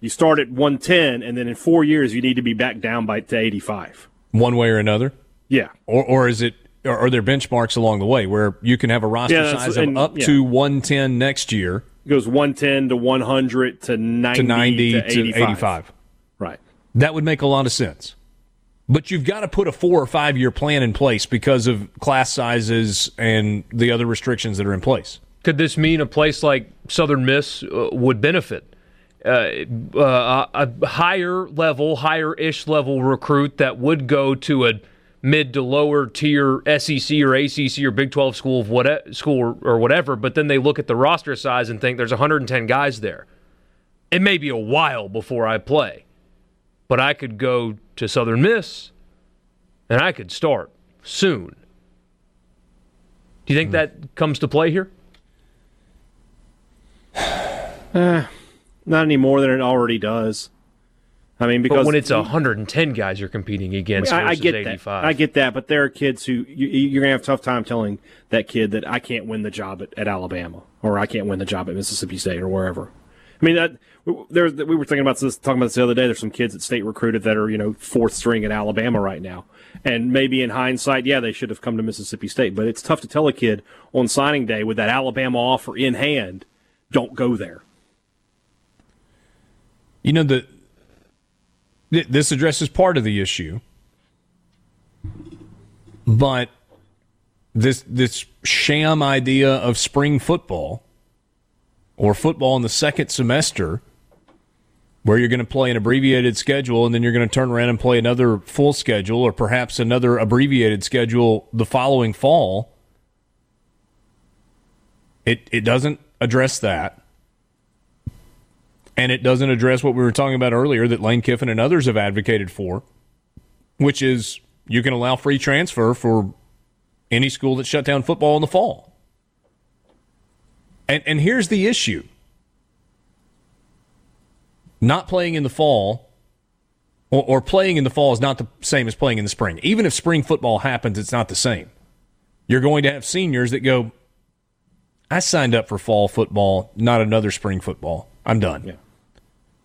S3: you start at 110, and then in four years you need to be back down by to 85?
S1: One way or another.
S3: Yeah.
S1: Or or is it? Or are there benchmarks along the way where you can have a roster yeah, size of and, up yeah. to 110 next year?
S3: It goes 110 to 100 to 90 to, 90 to 85. To 85.
S1: That would make a lot of sense. But you've got to put a four or five year plan in place because of class sizes and the other restrictions that are in place.
S2: Could this mean a place like Southern Miss uh, would benefit? Uh, uh, a higher level, higher ish level recruit that would go to a mid to lower tier SEC or ACC or Big 12 school of what school or whatever, but then they look at the roster size and think there's 110 guys there. It may be a while before I play but I could go to Southern Miss and I could start soon. Do you think mm. that comes to play here?
S3: Eh, not any more than it already does. I mean, because
S2: but when it's 110 guys you're competing against, I, I
S3: get
S2: 85.
S3: that. I get that, but there are kids who you, are gonna have a tough time telling that kid that I can't win the job at, at Alabama or I can't win the job at Mississippi State or wherever. I mean, that, we were thinking about this, talking about this the other day. There's some kids at state recruited that are you know fourth string in Alabama right now, and maybe in hindsight, yeah, they should have come to Mississippi State. But it's tough to tell a kid on signing day with that Alabama offer in hand, don't go there.
S1: You know the this addresses part of the issue, but this this sham idea of spring football or football in the second semester where you're going to play an abbreviated schedule and then you're going to turn around and play another full schedule or perhaps another abbreviated schedule the following fall. It it doesn't address that. And it doesn't address what we were talking about earlier that Lane Kiffin and others have advocated for, which is you can allow free transfer for any school that shut down football in the fall. And, and here's the issue not playing in the fall or, or, playing in the fall is not the same as playing in the spring. Even if spring football happens, it's not the same. You're going to have seniors that go, I signed up for fall football, not another spring football. I'm done. Yeah.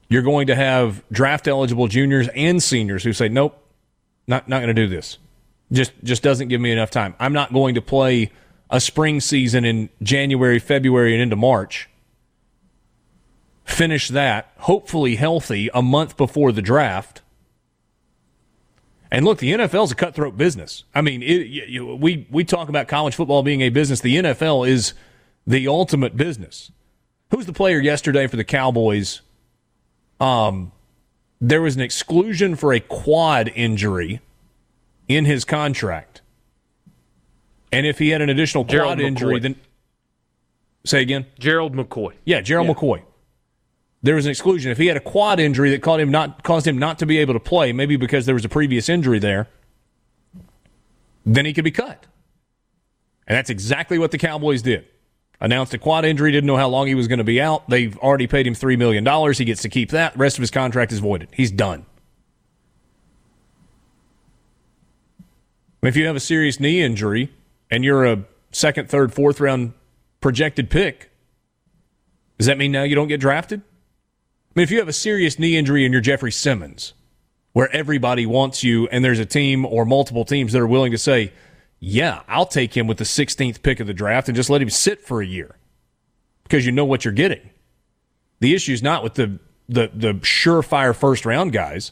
S1: You're going to have draft eligible juniors and seniors who say, Nope, not not going to do this. Just just doesn't give me enough time. I'm not going to play a spring season in January, February, and into March. Finish that, hopefully healthy, a month before the draft. And look, the NFL is a cutthroat business. I mean, it, you, we we talk about college football being a business. The NFL is the ultimate business. Who's the player yesterday for the Cowboys? Um, there was an exclusion for a quad injury in his contract. And if he had an additional
S2: Gerald
S1: quad
S2: McCoy.
S1: injury, then say again.
S2: Gerald McCoy.
S1: Yeah, Gerald
S2: Yeah.
S1: McCoy. There was an exclusion. If he had a quad injury that caused him not caused him not to be able to play, maybe because there was a previous injury there, then he could be cut. And that's exactly what the Cowboys did. Announced a quad injury, didn't know how long he was going to be out. They've already paid him $3 million. He gets to keep that. The rest of his contract is voided. He's done. If you have a serious knee injury and you're a second, third, fourth round projected pick, does that mean now you don't get drafted? I mean, if you have a serious knee injury and you're Jeffrey Simmons, where everybody wants you and there's a team or multiple teams that are willing to say, yeah, I'll take him with the 16th pick of the draft and just let him sit for a year because you know what you're getting. The issue is not with the, the, the surefire first round guys.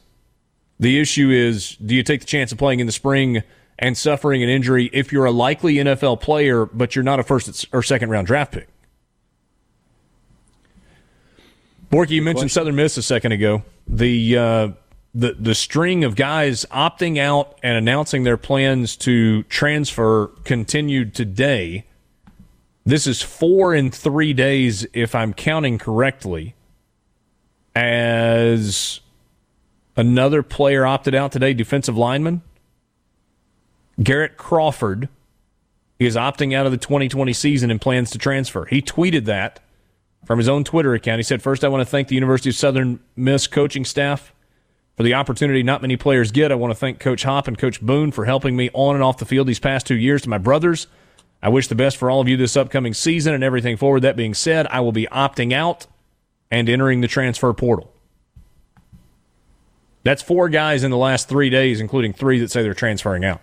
S1: The issue is do you take the chance of playing in the spring and suffering an injury if you're a likely NFL player, but you're not a first or second round draft pick? Borky, you mentioned Southern Miss a second ago. The uh, the the string of guys opting out and announcing their plans to transfer continued today. This is four in three days, if I'm counting correctly. As another player opted out today, defensive lineman Garrett Crawford is opting out of the 2020 season and plans to transfer. He tweeted that from his own Twitter account. He said, First, I want to thank the University of Southern Miss coaching staff for the opportunity not many players get. I want to thank Coach Hop and Coach Boone for helping me on and off the field these past two years. To my brothers, I wish the best for all of you this upcoming season and everything forward. That being said, I will be opting out and entering the transfer portal. That's four guys in the last three days, including three that say they're transferring out.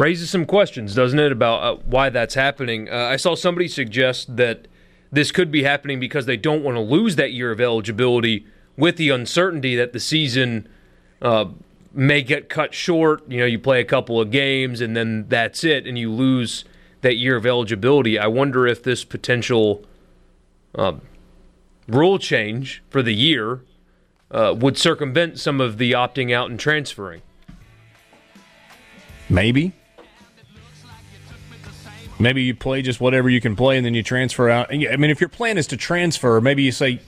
S2: Raises some questions, doesn't it, about uh, why that's happening? Uh, I saw somebody suggest that this could be happening because they don't want to lose that year of eligibility with the uncertainty that the season uh, may get cut short. You know, you play a couple of games and then that's it, and you lose that year of eligibility. I wonder if this potential um, rule change for the year uh, would circumvent some of the opting out and transferring.
S1: Maybe. Maybe you play just whatever you can play and then you transfer out. I mean, if your plan is to transfer, maybe you say,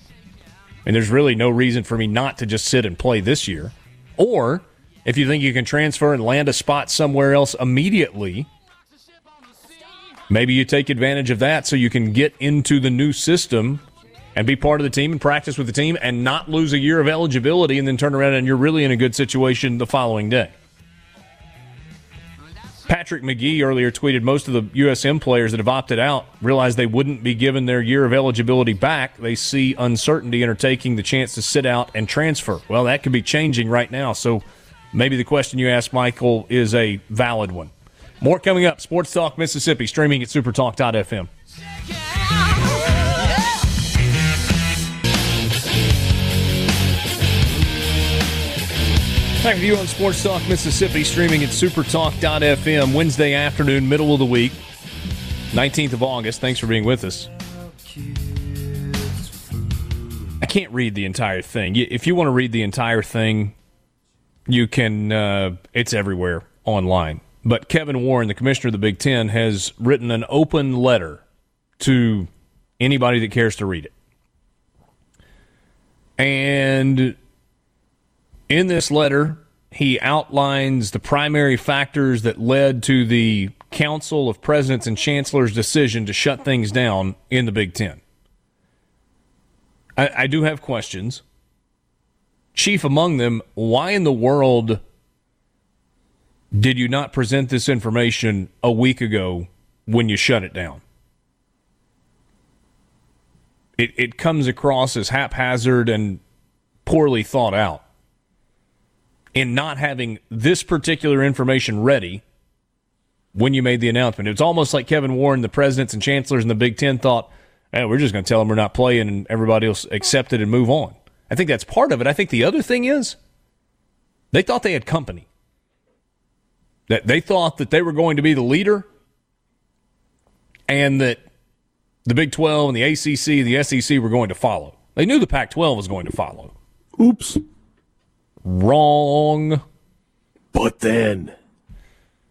S1: and there's really no reason for me not to just sit and play this year. Or if you think you can transfer and land a spot somewhere else immediately, maybe you take advantage of that so you can get into the new system and be part of the team and practice with the team and not lose a year of eligibility and then turn around and you're really in a good situation the following day. Patrick Magee earlier tweeted most of the USM players that have opted out realize they wouldn't be given their year of eligibility back. They see uncertainty and are taking the chance to sit out and transfer. Well, that could be changing right now. So maybe the question you asked, Michael, is a valid one. More coming up. Sports Talk Mississippi, streaming at supertalk.fm. Back with you on Sports Talk Mississippi, streaming at supertalk.fm Wednesday afternoon, middle of the week, 19th of August. Thanks for being with us. I can't read the entire thing. If you want to read the entire thing, you can, uh, it's everywhere online. But Kevin Warren, the commissioner of the Big Ten, has written an open letter to anybody that cares to read it. And in this letter, he outlines the primary factors that led to the Council of Presidents and Chancellors' decision to shut things down in the Big Ten. I, I do have questions. Chief among them, why in the world did you not present this information a week ago when you shut it down? It, it comes across as haphazard and poorly thought out. In not having this particular information ready when you made the announcement, it's almost like Kevin Warren, the presidents and chancellors in the Big Ten thought, hey, we're just going to tell them we're not playing and everybody else accept it and move on. I think that's part of it. I think the other thing is they thought they had company. That they thought that they were going to be the leader and that the Big 12 and the ACC and the SEC were going to follow. They knew the Pac 12 was going to follow.
S3: Oops.
S1: Wrong.
S3: But then.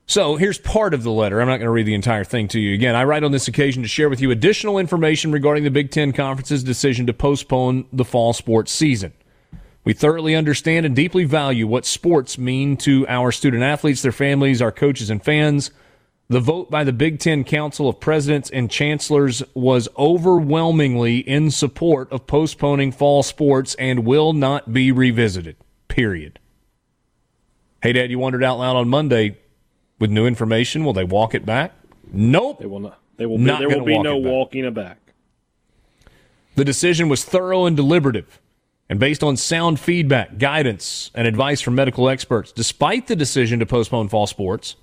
S1: So here's part of the letter. I'm not going to read the entire thing to you again. I write on this occasion to share with you additional information regarding the Big Ten Conference's decision to postpone the fall sports season. We thoroughly understand and deeply value what sports mean to our student athletes, their families, our coaches, and fans. The vote by the Big Ten Council of Presidents and Chancellors was overwhelmingly in support of postponing fall sports and will not be revisited. Period. Haydad, you wondered out loud on Monday with new information. Will they walk it back? Nope.
S3: They will not. They will. Be,
S1: Not
S3: there will be
S1: walk
S3: no
S1: back.
S3: walking it back.
S1: The decision was thorough and deliberative and based on sound feedback, guidance, and advice from medical experts. Despite the decision to postpone fall sports,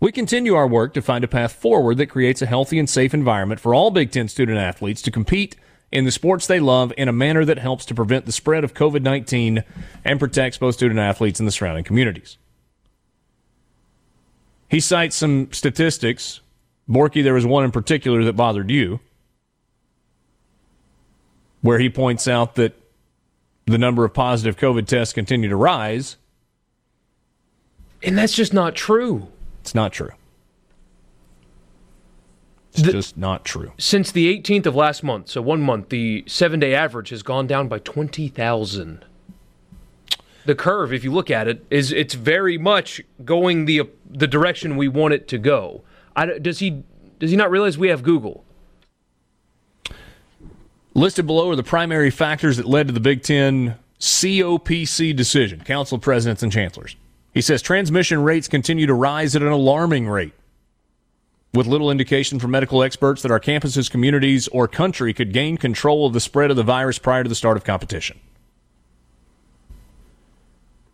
S1: we continue our work to find a path forward that creates a healthy and safe environment for all Big Ten student athletes to compete in the sports they love in a manner that helps to prevent the spread of COVID 19 and protects both student athletes and the surrounding communities. He cites some statistics. Borky, there was one in particular that bothered you, where he points out that the number of positive COVID tests continue to rise.
S2: And that's just not true.
S1: It's not true. It's just not true.
S2: Since the 18th of last month, so one month, the seven day average has gone down by 20,000. The curve, if you look at it, is it's very much going the the direction we want it to go. I, does he does he not realize we have Google?
S1: Listed below are the primary factors that led to the Big Ten COPC decision, Council of Presidents and Chancellors. He says transmission rates continue to rise at an alarming rate, with little indication from medical experts that our campuses, communities, or country could gain control of the spread of the virus prior to the start of competition.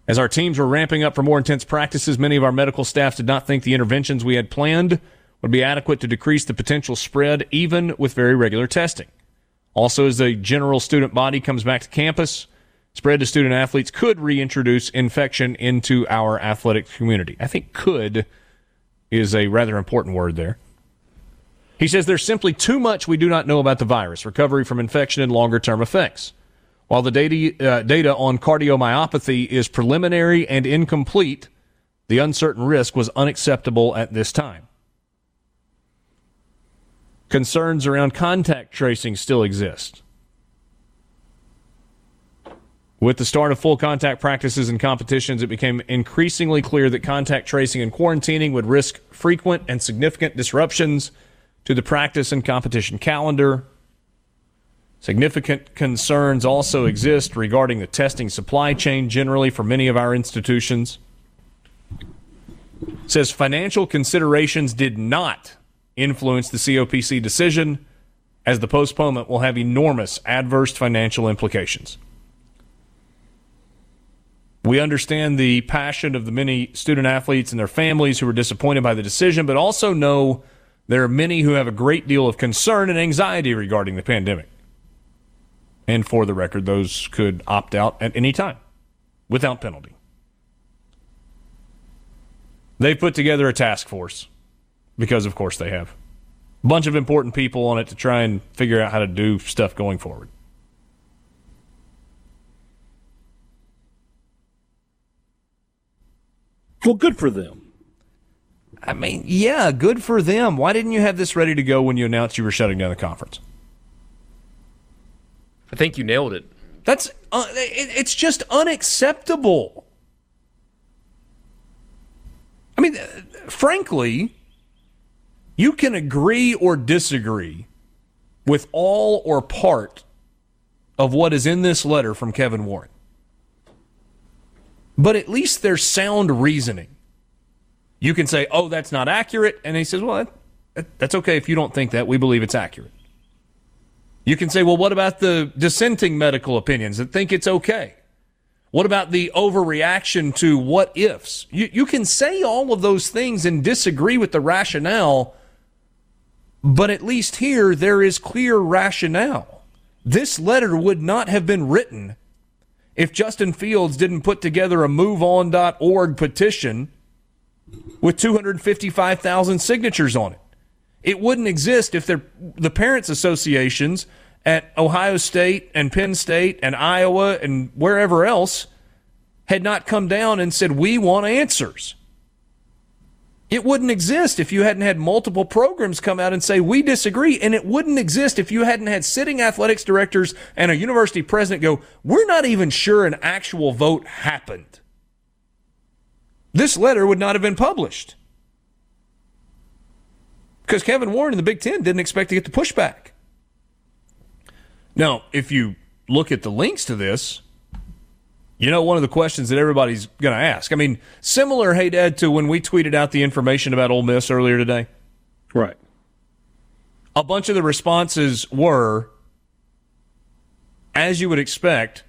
S1: As our teams were ramping up for more intense practices, many of our medical staff did not think the interventions we had planned would be adequate to decrease the potential spread, even with very regular testing. Also, as the general student body comes back to campus, spread to student athletes could reintroduce infection into our athletic community. I think could is a rather important word there. He says there's simply too much we do not know about the virus, recovery from infection, and longer term effects. While the data, uh, data on cardiomyopathy is preliminary and incomplete, the uncertain risk was unacceptable at this time. Concerns around contact tracing still exist. With the start of full contact practices and competitions, it became increasingly clear that contact tracing and quarantining would risk frequent and significant disruptions to the practice and competition calendar. Significant concerns also exist regarding the testing supply chain generally for many of our institutions. It says financial considerations did not influence the COPC decision, as the postponement will have enormous adverse financial implications. We understand the passion of the many student athletes and their families who are disappointed by the decision, but also know there are many who have a great deal of concern and anxiety regarding the pandemic. And for the record, those could opt out at any time without penalty. They've put together a task force because, of course, they have a bunch of important people on it to try and figure out how to do stuff going forward.
S3: Well, good for them.
S1: I mean, yeah, good for them. Why didn't you have this ready to go when you announced you were shutting down the conference?
S2: I think you nailed it.
S1: That's uh, it, it's just unacceptable. I mean, uh, frankly, you can agree or disagree with all or part of what is in this letter from Kevin Warren. But at least there's sound reasoning. You can say, oh, that's not accurate. And he says, well, that, that's okay if you don't think that. We believe it's accurate. You can say, well, what about the dissenting medical opinions that think it's okay? What about the overreaction to what ifs? You, you can say all of those things and disagree with the rationale, but at least here there is clear rationale. This letter would not have been written if Justin Fields didn't put together a moveon.org petition with 255,000 signatures on it. It wouldn't exist if the parents' associations at Ohio State and Penn State and Iowa and wherever else had not come down and said, We want answers. It wouldn't exist if you hadn't had multiple programs come out and say, we disagree. And it wouldn't exist if you hadn't had sitting athletics directors and a university president go, we're not even sure an actual vote happened. This letter would not have been published. Because Kevin Warren in the Big Ten didn't expect to get the pushback. Now, if you look at the links to this, you know, one of the questions that everybody's going to ask. I mean, similar, Haydad, to when we tweeted out the information about Ole Miss earlier today.
S3: Right.
S1: A bunch of the responses were, as you would expect,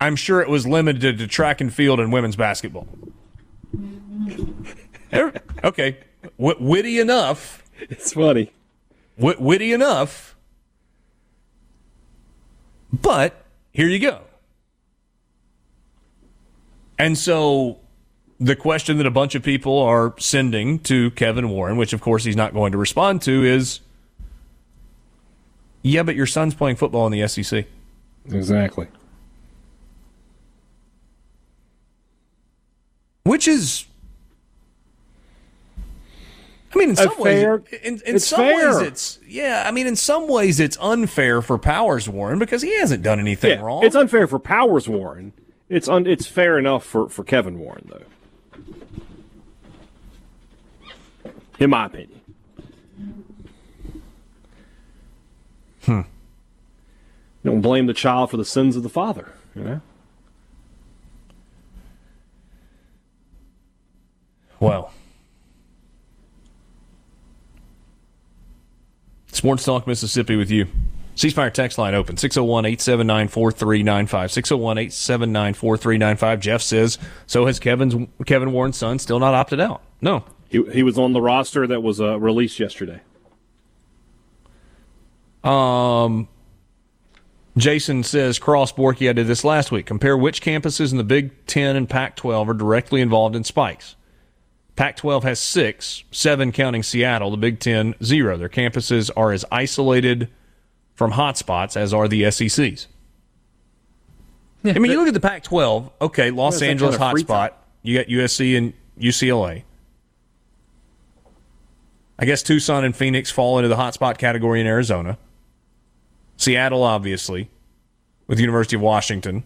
S1: I'm sure it was limited to track and field and women's basketball. Er, okay. W- witty enough.
S3: It's funny.
S1: W- witty enough. But here you go. And so the question that a bunch of people are sending to Kevin Warren, which of course he's not going to respond to, is yeah, but your son's playing football in the SEC.
S3: Exactly.
S1: Which is I mean, in some
S3: fair,
S1: ways, in, in some fair. ways, it's yeah. I mean, in some ways, it's unfair for Powers Warren because he hasn't done anything
S3: yeah,
S1: wrong.
S3: It's unfair for Powers Warren it's un, it's fair enough for, for Kevin Warren though. In my opinion.
S1: Hmm.
S3: don't blame the child for the sins of the father, you know?
S1: Well. Sports Talk Mississippi with you. C Spire text line open 601 879 4395. 601 879 4395. Jeff says, so has Kevin's Kevin Warren's son still not opted out? No.
S3: He, he was on the roster that was uh, released yesterday.
S1: Um, Jason says, Cross Borky, I did this last week. Compare which campuses in the Big Ten and Pac 12 are directly involved in spikes. Pac 12 has six, seven counting Seattle. The Big Ten, zero. Their campuses are as isolated from hotspots as are the SECs. Yeah, I mean, you look at the Pac 12, okay, Los Angeles hotspot. You got USC and UCLA. I guess Tucson and Phoenix fall into the hotspot category in Arizona. Seattle, obviously, with the University of Washington.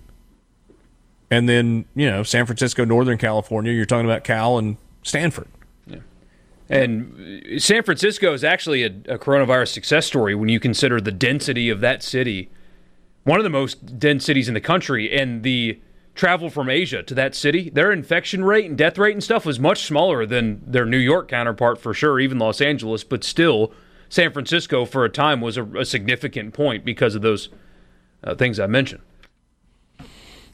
S1: And then, you know, San Francisco, Northern California, you're talking about Cal and Stanford.
S2: And San Francisco is actually a, a, coronavirus success story when you consider the density of that city. One of the most dense cities in the country, and the travel from Asia to that city, their infection rate and death rate and stuff was much smaller than their New York counterpart for sure, even Los Angeles, but still, San Francisco for a time was a, a significant point because of those uh, things I mentioned.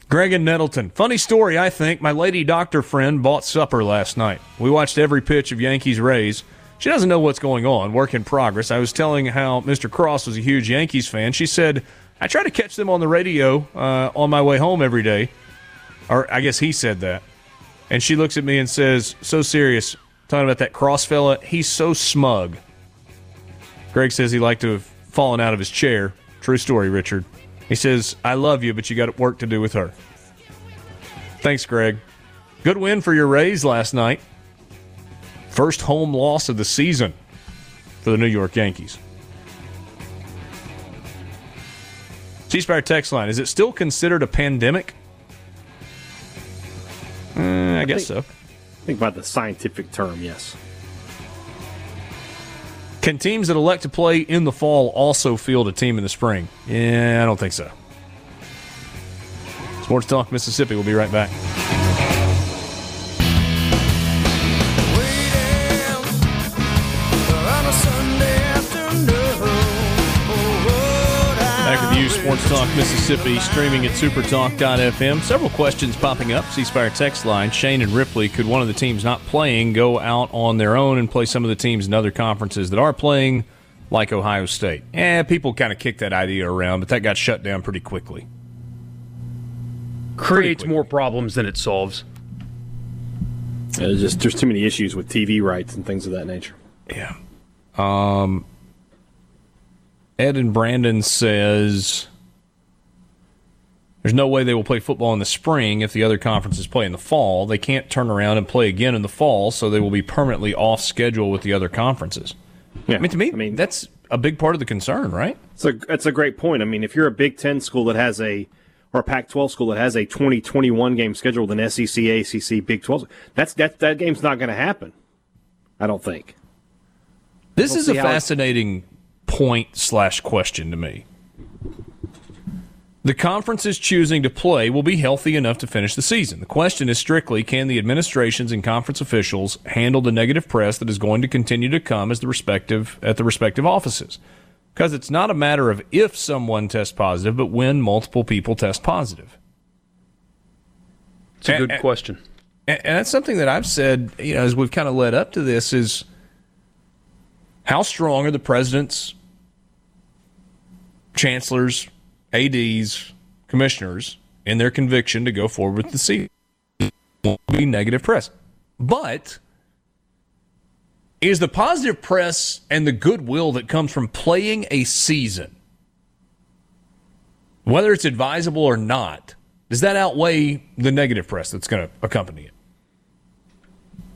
S1: Greg and Nettleton. Funny story, I think. My lady doctor friend bought supper last night. We watched every pitch of Yankees Rays. She doesn't know what's going on. Work in progress. I was telling how Mr. Cross was a huge Yankees fan. She said, I try to catch them on the radio uh, on my way home every day. Or I guess he said that. And she looks at me and says, So serious, talking about that Cross fella, he's so smug. Greg says he liked to have fallen out of his chair. True story, Richard. He says, I love you, but you got work to do with her. Thanks, Greg. Good win for your Rays last night. First home loss of the season for the New York Yankees. C Spire text line. Is it still considered a pandemic? Uh, I, I, guess
S3: think,
S1: so.
S3: Think about the scientific term, yes.
S1: Can teams that elect to play in the fall also field a team in the spring? Yeah, I don't think so. Sports Talk Mississippi. We'll be right back. Sports Talk Mississippi, streaming at supertalk.fm. Several questions popping up. C Spire text line. Shane and Ripley, could one of the teams not playing go out on their own and play some of the teams in other conferences that are playing, like Ohio State? Eh, people kind of kicked that idea around, but that got shut down pretty quickly.
S2: Creates more problems than it solves.
S3: There's just there's too many issues with TV rights and things of that nature.
S1: Yeah. Um, Ed and Brandon says there's no way they will play football in the spring if the other conferences play in the fall. They can't turn around and play again in the fall, so they will be permanently off schedule with the other conferences.
S3: Yeah.
S1: I mean, to me, I mean that's a big part of the concern, right?
S3: It's a that's a great point. I mean, if you're a Big Ten school that has a or a Pac-12 school that has a 2021 game scheduled in SEC, ACC, Big 12, that's that that game's not going to happen. I don't think.
S1: This
S3: We'll
S1: is a fascinating point slash question to me. The conferences choosing to play will be healthy enough to finish the season. The question is strictly can the administrations and conference officials handle the negative press that is going to continue to come as the respective at the respective offices? Because it's not a matter of if someone tests positive, but when multiple people test positive.
S2: It's a good question.
S1: And, and that's something that I've said, you know, as we've kind of led up to this is how strong are the presidents, chancellors, ADs, commissioners in their conviction to go forward with the season? Won't be negative press. But is the positive press and the goodwill that comes from playing a season, whether it's advisable or not, does that outweigh the negative press that's going to accompany it?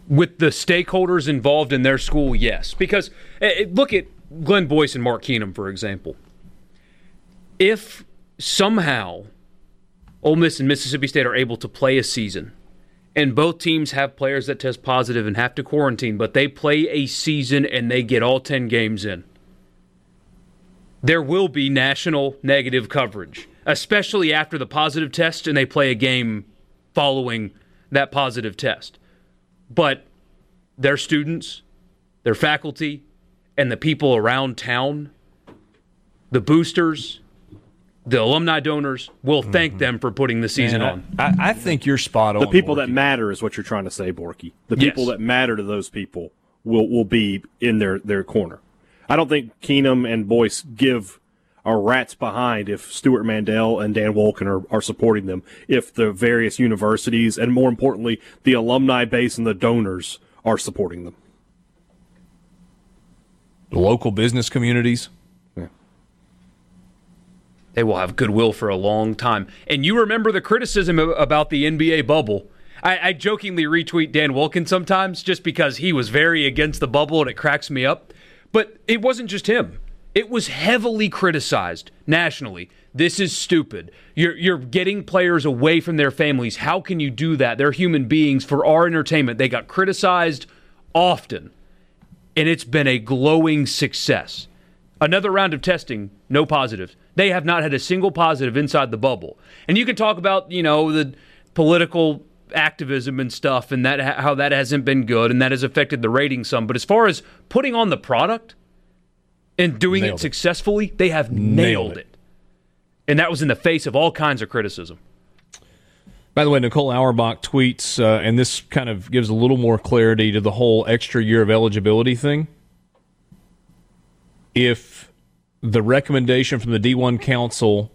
S2: with the stakeholders involved in their school, yes. Because eh, eh, look at Glenn Boyce and Mark Keenum, for example. If somehow Ole Miss and Mississippi State are able to play a season, and both teams have players that test positive and have to quarantine, but they play a season and they get all 10 games in, there will be national negative coverage, especially after the positive test and they play a game following that positive test. But their students, their faculty, and the people around town, the boosters, the alumni donors will thank mm-hmm. them for putting the season
S1: Man,
S2: on.
S1: I, I think you're spot on.
S3: The people
S1: Borky.
S3: that matter is what you're trying to say, Borky. The
S2: Yes.
S3: people that matter to those people will will be in their their corner. I don't think Keenum and Boyce give a rat's behind if Stewart Mandel and Dan Wolken are, are supporting them. If the various universities and more importantly the alumni base and the donors are supporting them.
S1: the local business communities.
S2: They will have goodwill for a long time. And you remember the criticism about the NBA bubble. I, I jokingly retweet Dan Wolken sometimes just because he was very against the bubble and it cracks me up. But it wasn't just him. It was heavily criticized nationally. This is stupid. You're you're getting players away from their families. How can you do that? They're human beings for our entertainment. They got criticized often. And it's been a glowing success. Another round of testing, no positives. They have not had a single positive inside the bubble. And you can talk about, you know, the political activism and stuff and that how that hasn't been good and that has affected the rating some, but as far as putting on the product and doing
S1: Nailed
S2: it
S1: it.
S2: successfully, they have nailed,
S1: Nailed
S2: it. And that was in the face of all kinds of criticism.
S1: By the way, Nicole Auerbach tweets, uh, and this kind of gives a little more clarity to the whole extra year of eligibility thing. If the recommendation from the D1 Council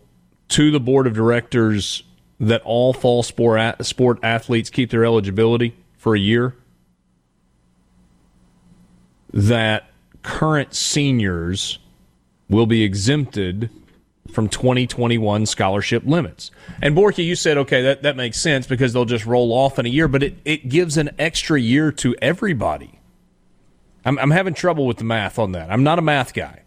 S1: to the board of directors that all fall sport, sport athletes keep their eligibility for a year, that current seniors will be exempted from 2021 scholarship limits. And Borky, you said, okay, that, that makes sense because they'll just roll off in a year, but it, it gives an extra year to everybody. I'm, I'm having trouble with the math on that. I'm not a math guy.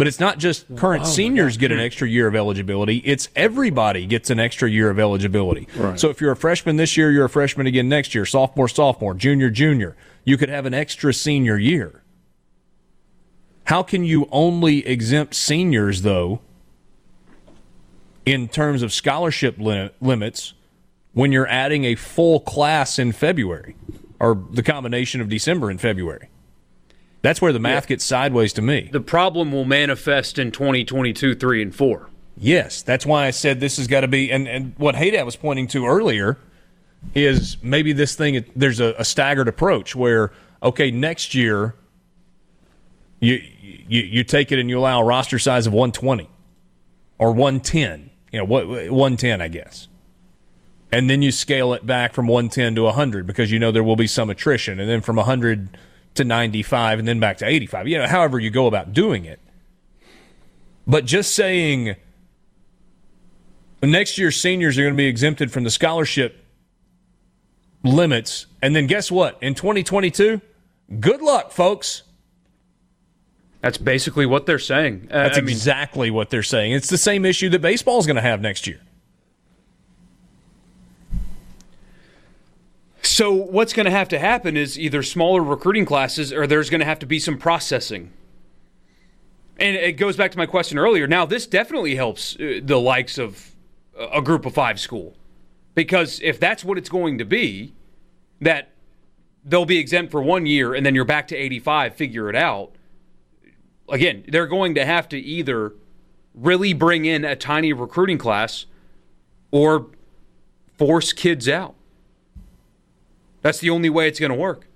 S1: But it's not just oh, current seniors get an extra year of eligibility. It's everybody gets an extra year of eligibility.
S3: Right.
S1: So if you're a freshman this year, you're a freshman again next year, sophomore, sophomore, junior, junior. You could have an extra senior year. How can you only exempt seniors, though, in terms of scholarship limits when you're adding a full class in February or the combination of December and February. That's where the math yeah. gets sideways to me.
S2: The problem will manifest in 2022, 3, and 4.
S1: Yes, that's why I said this has got to be. And, and what Haydad was pointing to earlier is maybe this thing, there's a, a staggered approach where, okay, next year you, you, you take it and you allow a roster size of 120 or 110. You know, what 110, I guess and then you scale it back from 110 to 100 because you know there will be some attrition, and then from 100 to 95, and then back to 85. You know, however you go about doing it. But just saying next year's seniors are going to be exempted from the scholarship limits, and then guess what? In 2022, good luck, folks.
S2: That's basically what they're saying.
S1: Uh, That's I exactly mean, what they're saying. It's the same issue that baseball is going to have next year.
S2: So what's going to have to happen is either smaller recruiting classes or there's going to have to be some processing. And it goes back to my question earlier. Now this definitely helps uh, the likes of a group of 5 school. Because if that's what it's going to be, that they'll be exempt for 1 year and then you're back to 85, figure it out. Again, they're going to have to either really bring in a tiny recruiting class or force kids out. That's the only way it's going to work.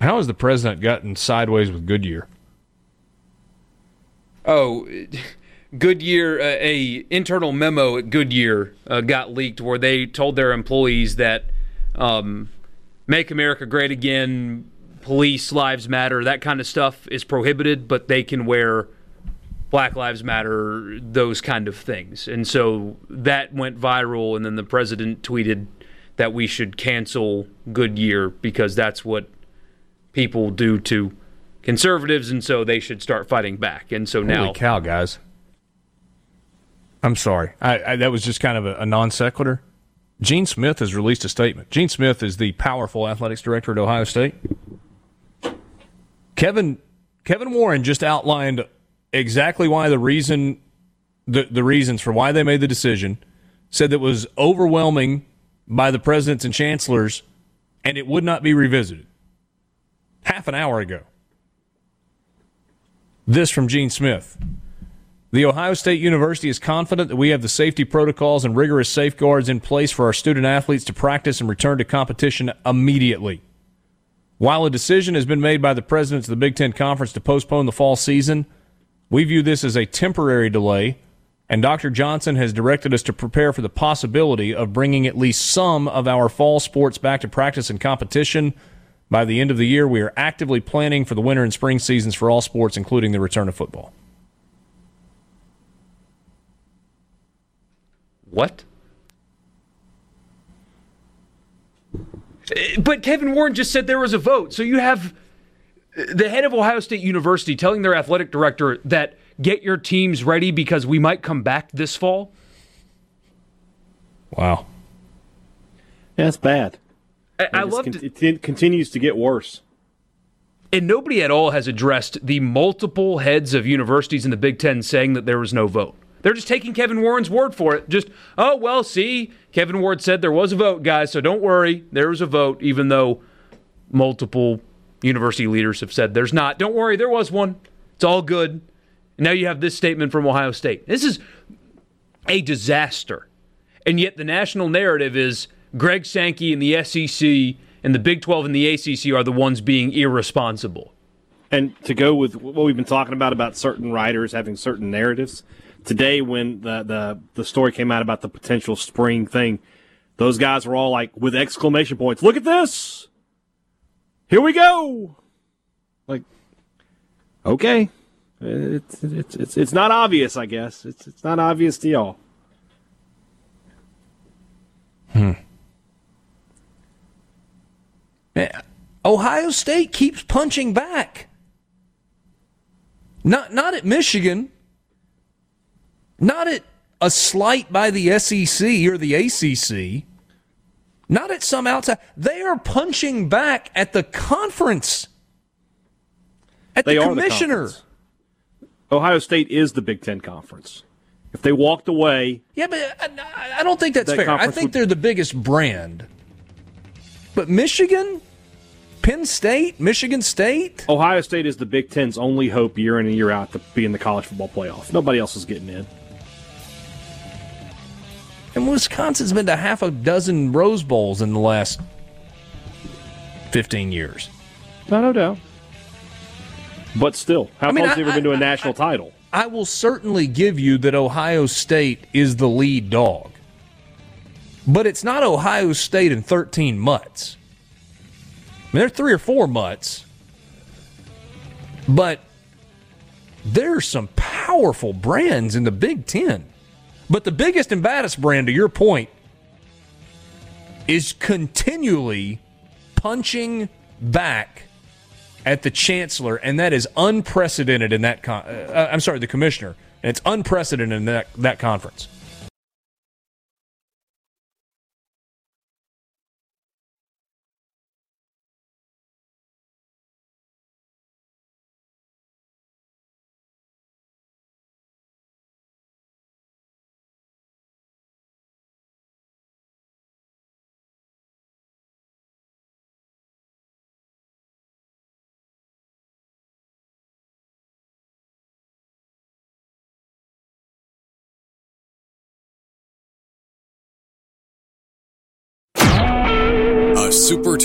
S1: How has the president gotten sideways with Goodyear?
S2: Oh, Goodyear, uh, a internal memo at Goodyear uh, got leaked where they told their employees that um, "Make America Great Again," police lives matter, that kind of stuff is prohibited, but they can wear Black Lives Matter, those kind of things. And so that went viral, and then the president tweeted that we should cancel Goodyear because that's what people do to conservatives, and so they should start fighting back. And so now,
S1: holy cow, guys! I'm sorry, I, I, that was just kind of a, a non sequitur. Gene Smith has released a statement. Gene Smith is the powerful athletics director at Ohio State. Kevin Kevin Warren just outlined exactly why the reason the the reasons for why they made the decision said that was overwhelming by the presidents and chancellors and it would not be revisited. Half an hour ago. This from Gene Smith. The Ohio State University is confident that we have the safety protocols and rigorous safeguards in place for our student athletes to practice and return to competition immediately. While a decision has been made by the presidents of the Big Ten Conference to postpone the fall season, we view this as a temporary delay, and Dr. Johnson has directed us to prepare for the possibility of bringing at least some of our fall sports back to practice and competition. By the end of the year, we are actively planning for the winter and spring seasons for all sports, including the return of football.
S2: What? Eh, but Kevin Warren just said there was a vote. So you have the head of Ohio State University telling their athletic director that get your teams ready because we might come back this fall.
S1: Wow.
S3: That's bad.
S2: I, I love
S3: con- it. It continues to get worse.
S2: And nobody at all has addressed the multiple heads of universities in the Big Ten saying that there was no vote. They're just taking Kevin Warren's word for it. Just, oh, well, see, Kevin Warren said there was a vote, guys, so don't worry. There was a vote, even though multiple university leaders have said there's not. Don't worry, there was one. It's all good. Now you have this statement from Ohio State. This is a disaster. And yet the national narrative is Greg Sankey and the SEC and the Big 12 and the ACC are the ones being irresponsible.
S3: And to go with what we've been talking about about certain writers having certain narratives, today when the the, the story came out about the potential spring thing, those guys were all like with exclamation points, look at this. Here we go. Like, okay, it's it's it's it's not obvious. I guess it's it's not obvious to y'all.
S1: Hmm. Ohio State keeps punching back. Not not at Michigan. Not at a slight by the SEC or the ACC not at some outside. They are punching back at the conference. At
S3: they
S1: the commissioner.
S3: The Ohio State is the Big Ten conference. If they walked away,
S1: yeah, but uh, I, I don't think that's
S3: that
S1: fair. I think
S3: would,
S1: they're the biggest brand. But Michigan, Penn State, Michigan State,
S3: Ohio State is the Big Ten's only hope year in and year out to be in the college football playoff. Nobody else is getting in.
S1: And Wisconsin's been to half a dozen Rose Bowls in the last 15 years.
S3: No, no doubt. But still, how
S1: I mean,
S3: close have you ever been to a
S1: I-
S3: national title?
S1: I will certainly give you that Ohio State is the lead dog. But it's not Ohio State in 13 mutts. I mean, they're three or four mutts. But there's some powerful brands in the Big Ten. But the biggest and baddest brand, to your point, is continually punching back at the chancellor, and that is unprecedented in that. Con- uh, I'm sorry, the commissioner, and it's unprecedented in that that conference.